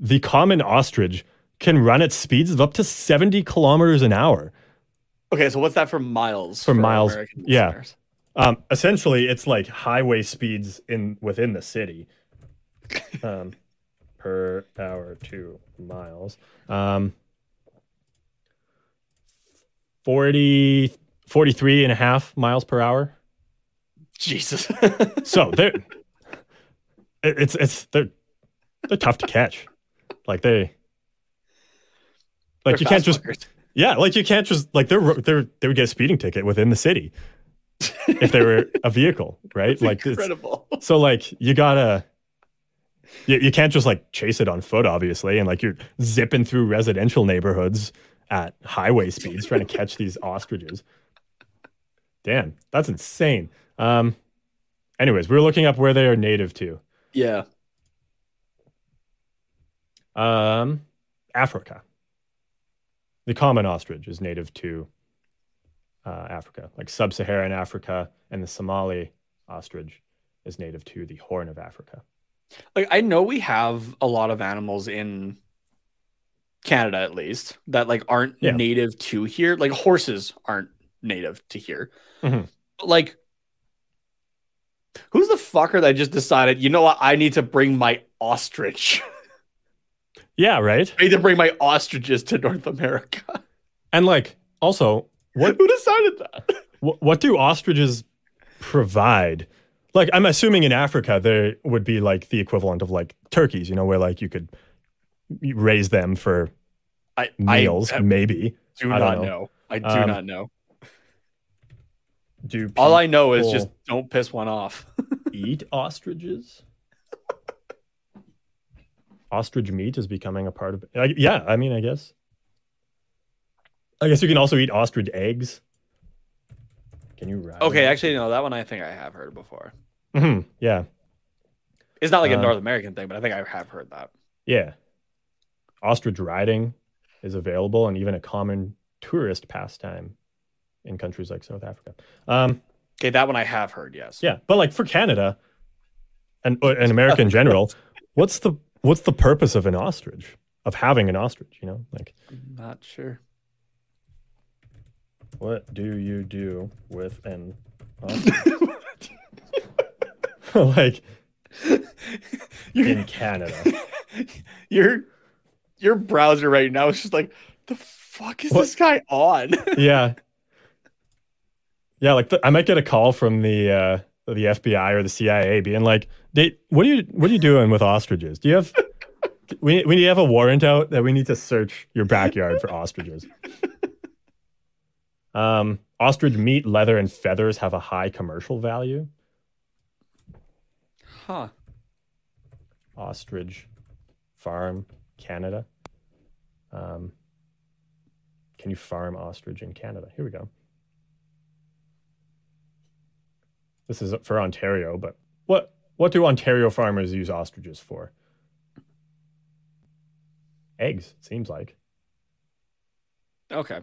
The common ostrich can run at speeds of up to 70 kilometers an hour. Okay, so what's that for miles? For miles, American yeah. listeners? Um, essentially, it's like highway speeds in within the city. Um, per hour to miles. Um, 40, 43 and a half miles per hour. Jesus. So they're it- it's it's they're they're tough to catch. Like they like They're you can't just yeah like you can't just like they're they're they would get a speeding ticket within the city if they were a vehicle right It's like incredible. so like you gotta you, you can't just like chase it on foot obviously and like you're zipping through residential neighborhoods at highway speeds trying to catch these ostriches. Damn that's insane. Um anyways we were looking up where they are native to. Yeah. um africa. The common ostrich is native to uh, africa. Like sub-saharan africa and the somali ostrich is native to the horn of africa Like I know we have a lot of animals in Canada at least that like aren't Yeah. native to here. Like horses aren't native to here. Mhm. Like who's the fucker that just decided, you know what, I need to bring my ostrich. yeah right I need to bring my ostriches to North America. And like also, what Who decided that? what, what do ostriches provide? Like I'm assuming in Africa there would be like the equivalent of like turkeys, you know, where like you could raise them for I meals, I, maybe. do I not know. know. I do Um, not know. Do All I know is just don't piss one off. eat ostriches? Ostrich meat is becoming a part of. I, yeah, I mean, I guess. I guess you can also eat ostrich eggs. Can you? Ride Okay, actually, no, that one I think I have heard before. Mhm, Yeah. It's not like a Uh, North American thing, but I think I have heard that. Yeah. Ostrich riding is available and even a common tourist pastime in countries like South Africa. Um, Okay, that one I have heard. Yes. yeah, but like for Canada and and America in general, what's the what's the purpose of an ostrich? Of having an ostrich, you know? Like I'm not sure. What do you do with an ostrich? like your, in Canada. your your browser right now is just like the fuck is What? this guy on? yeah. Yeah, like the, I might get a call from the uh, the FBI or the CIA being like, "They, what are you what are you doing with ostriches? Do you have we we have a warrant out that we need to search your backyard for ostriches?" Um, ostrich meat, leather, and feathers have a high commercial value. huh. Ostrich farm, Canada. Um, can you farm ostrich in Canada? Here we go. This is for Ontario, but what what do Ontario farmers use ostriches for? Eggs, it seems like. Okay.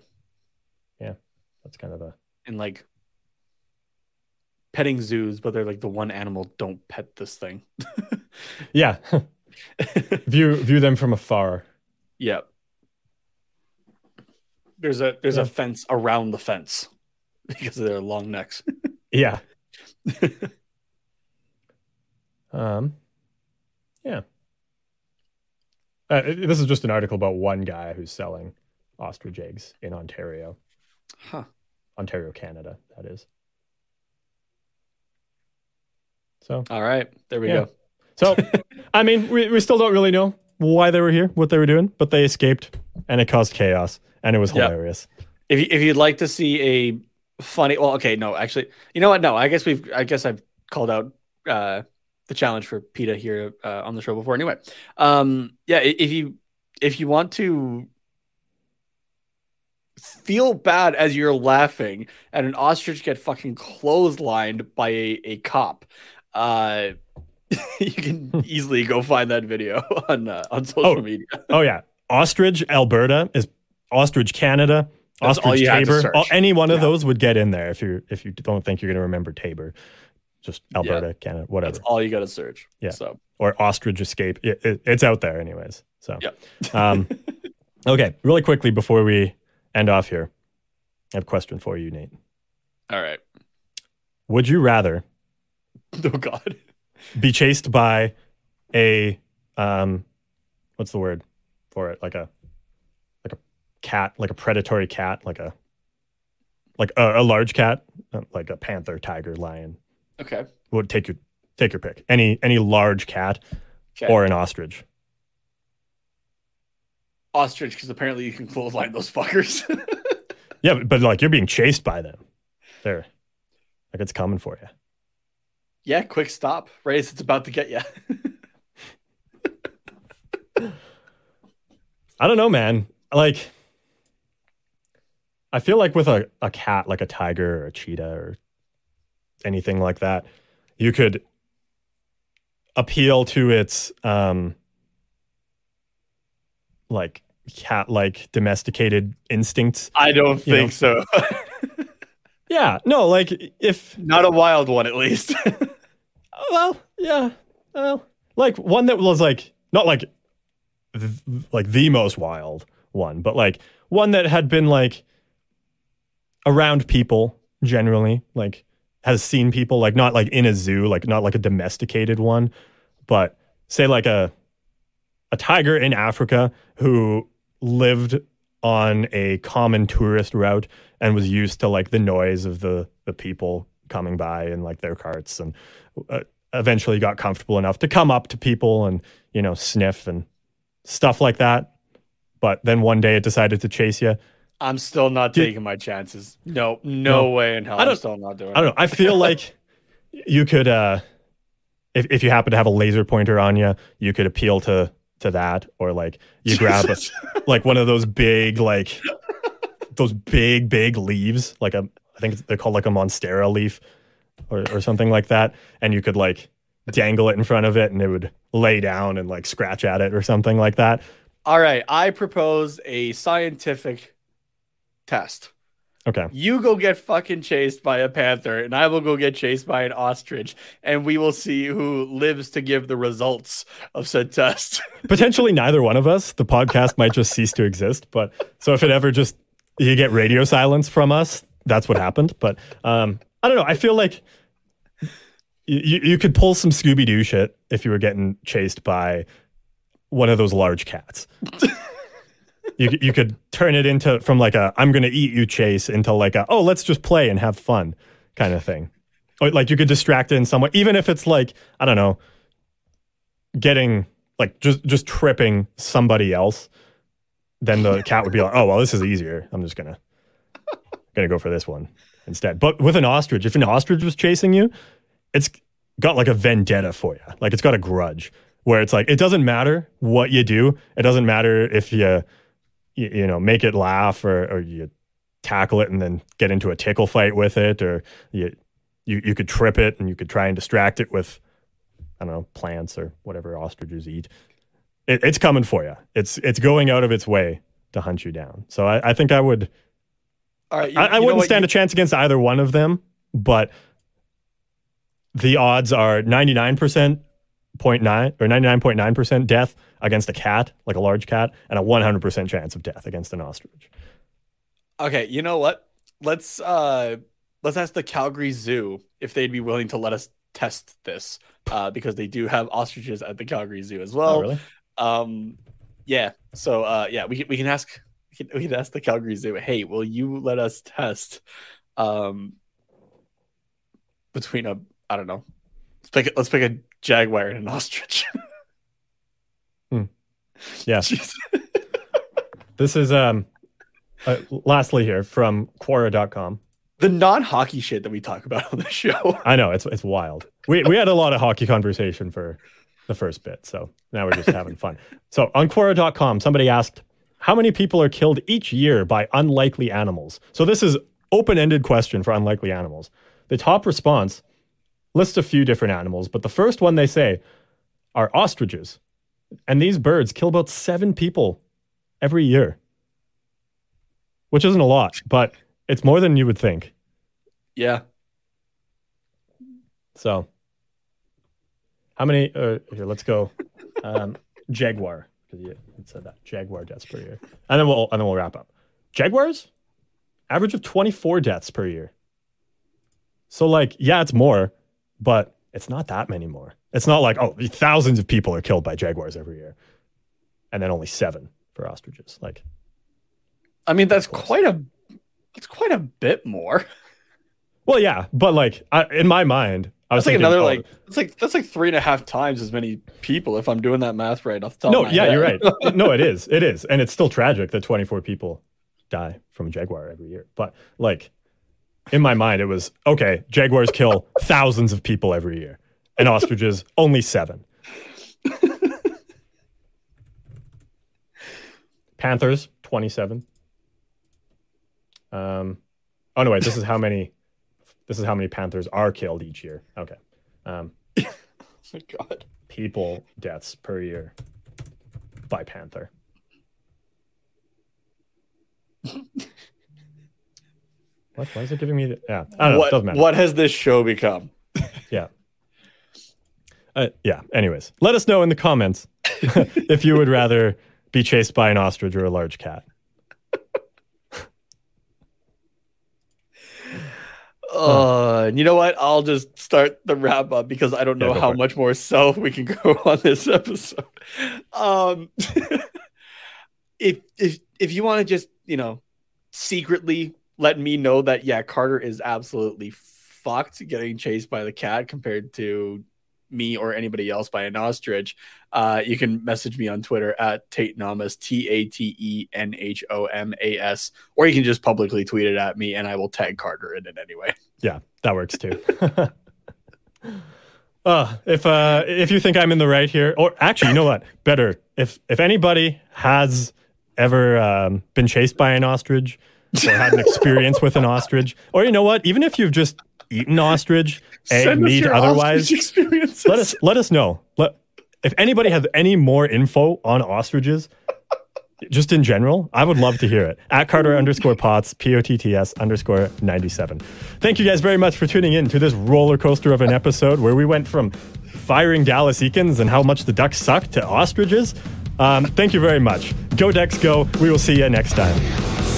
That's kind of a And like petting zoos, but they're like the one animal don't pet this thing. yeah. view view them from afar. yep. There's a there's Yeah. a fence around the fence because of their long necks. Yeah. um. Yeah. Uh, this is just an article about one guy who's selling ostrich eggs in Ontario, Huh. Ontario, Canada. That is. So, All right. There we Yeah. go. so I mean, we we still don't really know why they were here, what they were doing, but they escaped, and it caused chaos, and it was Yep. hilarious. If you, if you'd like to see a funny, well, okay, no, actually, you know what? No, I guess we've, I guess I've called out uh, the challenge for PETA here uh, on the show before. Anyway, um, yeah, if you if you want to feel bad as you're laughing at an ostrich get fucking clotheslined by a, a cop, uh, you can easily go find that video on uh, on social Oh. media. Oh yeah, ostrich Alberta is ostrich Canada. That's all Ostrich you had to Taber. any one of Yeah. those would get in there if you if you don't think you're going to remember Taber. Just Yeah. Alberta, Canada, whatever. That's all you got to search. Yeah. So or ostrich escape. It, it- it's out there anyways. So Yeah. um, okay, really quickly before we end off here, I have a question for you, Nate. All right. Would you rather Oh God. be chased by a um what's the word for it? Like a like a cat, like a predatory cat, like a like a, a large cat, like a panther, tiger, lion. Okay. Would take your take your pick. Any any large cat Okay. or an ostrich. Ostrich, because apparently you can clothesline those fuckers. Yeah, but, but like you're being chased by them. They're like it's coming for you. yeah. Quick stop. Right as it's about to get you. I don't know, man. Like, I feel like with a, a cat, like a tiger or a cheetah or anything like that, you could appeal to its um like cat like domesticated instincts. I don't think so. Yeah, no, like if Not a wild one, at least. well, yeah, well, like one that was like not like th- like the most wild one, but like one that had been like around people generally, like has seen people, like not like in a zoo, like not like a domesticated one, but say like a a tiger in Africa who lived on a common tourist route and was used to like the noise of the the people coming by in like their carts and uh, eventually got comfortable enough to come up to people and you know sniff and stuff like that but then one day it decided to chase you I'm still not taking my chances. No, no, No. way in hell. I I'm still not doing i don't know i feel like you could uh if, if you happen to have a laser pointer on you you could appeal to to that or like you grab a, like one of those big like those big big leaves like a i think they're called like a monstera leaf or, or something like that. And you could like dangle it in front of it and it would lay down and like scratch at it or something like that. All right, I propose a scientific test. Okay. You go get fucking chased by a panther, and I will go get chased by an ostrich, and we will see who lives to give the results of said test. potentially neither one of us. The podcast might just cease to exist but so if it ever just you get radio silence from us that's what happened. But um i don't know. I feel like you, you could pull some scooby-doo shit if you were getting chased by one of those large cats you, you could turn it into from like a i'm gonna eat you chase into like a oh let's just play and have fun kind of thing or like you could distract it in some way even if it's like i don't know getting like just just tripping somebody else, then the cat would be like, "Oh well, this is easier. I'm just gonna gonna go for this one instead." But with an ostrich, if an ostrich was chasing you, it's got like a vendetta for you. Like it's got a grudge where it's like it doesn't matter what you do. It doesn't matter if you you, you know make it laugh or or you tackle it and then get into a tickle fight with it or you you you could trip it and you could try and distract it with I don't know, plants or whatever ostriches eat. It, it's coming for you. It's it's going out of its way to hunt you down. So I, I think I would. All right, you- I, I you wouldn't stand You- a chance against either one of them, but the odds are ninety nine percent point nine or ninety nine point nine percent death against a cat, like a large cat, and a one hundred percent chance of death against an ostrich. Okay, you know what? Let's uh let's ask the Calgary Zoo if they'd be willing to let us test this. Uh, because they do have ostriches at the Calgary Zoo as well. oh, really? Um, yeah. So, uh, yeah, we can we can ask we can, we can ask the Calgary Zoo. Hey, will you let us test, um, between a I don't know, let's pick a- let's pick a jaguar and an ostrich. Hmm. Yeah. This is um. Uh, lastly, here from Quora.com. the non-hockey shit that we talk about on the show. I know it's it's wild. We we had a lot of hockey conversation for the first bit, so now we're just having fun. So on Quora.com, somebody asked, "How many people are killed each year by unlikely animals?" So this is open-ended question for unlikely animals. The top response lists a few different animals, but the first one they say are ostriches, and these birds kill about seven people every year, which isn't a lot, but it's more than you would think. yeah. So, how many? Uh, here, let's go. Um, Jaguar, you it said that Jaguar deaths per year, and then we'll and then we'll wrap up. Jaguars, average of 24 deaths per year. So, like, yeah, it's more, but it's not that many more. It's not like, oh, thousands of people are killed by jaguars every year, and then only seven for ostriches. Like, I mean, that's quite a that's quite a bit more. Well, yeah, but like I, in my mind, I was That's like thinking, another oh, like it's like that's like three and a half times as many people if I'm doing that math right off the top. no, of my yeah, head. you're right. no, it is, it is, and it's still tragic that 24 people die from a jaguar every year. But like in my mind, it was okay. Jaguars kill thousands of people every year, and ostriches only seven. Panthers 27. Um, oh no, wait. This is how many. This is how many panthers are killed each year. Okay. Um, oh my god. people deaths per year by panther. what? Why is it giving me? The, yeah, I don't know. what doesn't matter. what has this show become? Yeah. Uh, yeah. Anyways, let us know in the comments if you would rather be chased by an ostrich or a large cat. Uh, you know what? I'll just start the wrap up because I don't know go how much more self we can go on this episode. Um, if if if you want to just you know secretly let me know that yeah, Carter is absolutely fucked getting chased by the cat compared to me or anybody else by an ostrich, uh, you can message me on Twitter at Tate Namas, T A T E N H O M A S, or you can just publicly tweet it at me and I will tag Carter in it anyway. Yeah, that works too. uh, if uh, if you think I'm in the right here, or actually, you know what? Better if if anybody has ever um, been chased by an ostrich or had an experience with an ostrich, or you know what? Even if you've just eaten ostrich, egg, Send meat, otherwise, let us let us know. Let if anybody has any more info on ostriches, just in general, I would love to hear it. At Carter underscore Potts, P O T T S underscore ninety seven. Thank you guys very much for tuning in to this roller coaster of an episode where we went from firing Dallas Eakins and how much the Ducks suck to ostriches. Um, thank you very much. Go Ducks, go. We will see you next time.